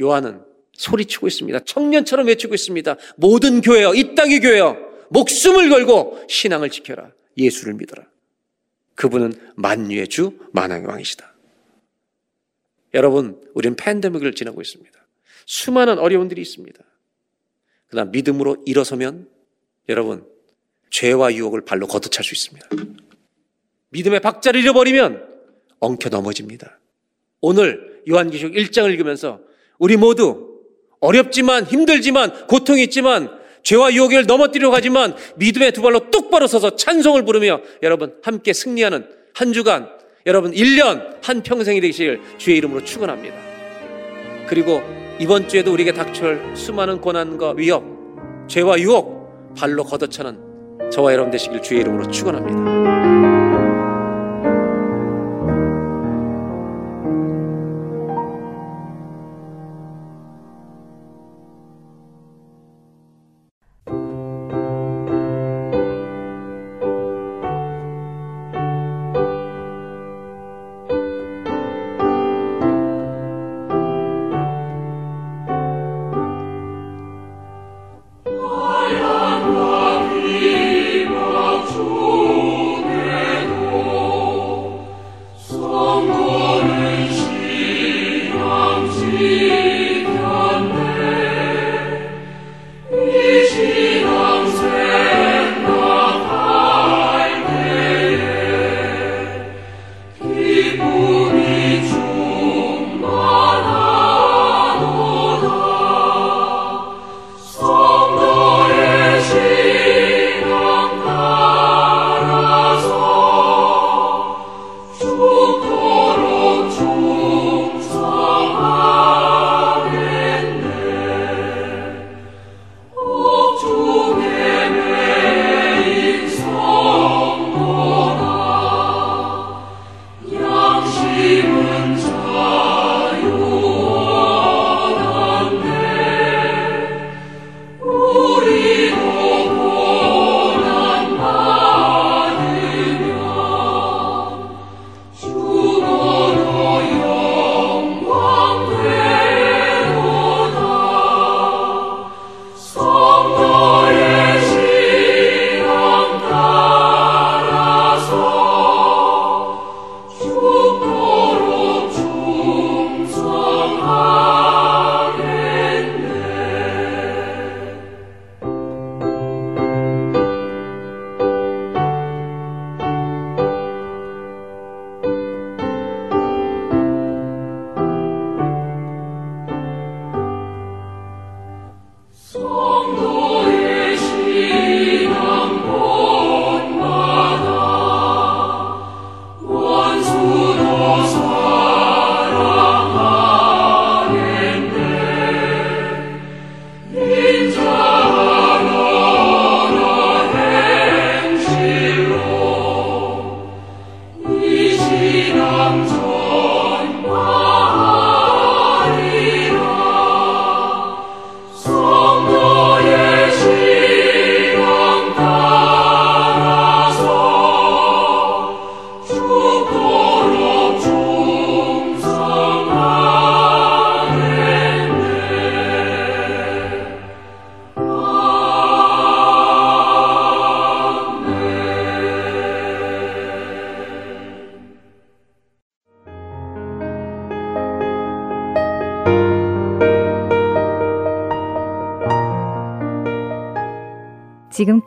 C: 요한은 소리치고 있습니다. 청년처럼 외치고 있습니다. 모든 교회여, 이 땅의 교회여, 목숨을 걸고 신앙을 지켜라. 예수를 믿어라. 그분은 만유의 주, 만왕의 왕이시다. 여러분, 우리는 팬데믹을 지나고 있습니다. 수많은 어려움들이 있습니다. 그러나 믿음으로 일어서면 여러분, 죄와 유혹을 발로 걷어찰 수 있습니다. 믿음의 박자를 잃어버리면 엉켜 넘어집니다. 오늘 요한기록 1장을 읽으면서 우리 모두 어렵지만 힘들지만 고통이 있지만 죄와 유혹을 넘어뜨리려고 하지만 믿음의 두 발로 똑바로 서서 찬송을 부르며 여러분 함께 승리하는 한 주간 여러분 1년 한 평생이 되시길 주의 이름으로 축원합니다. 그리고 이번 주에도 우리에게 닥쳐올 수많은 고난과 위협, 죄와 유혹 발로 걷어차는 저와 여러분 되시길 주의 이름으로 축원합니다.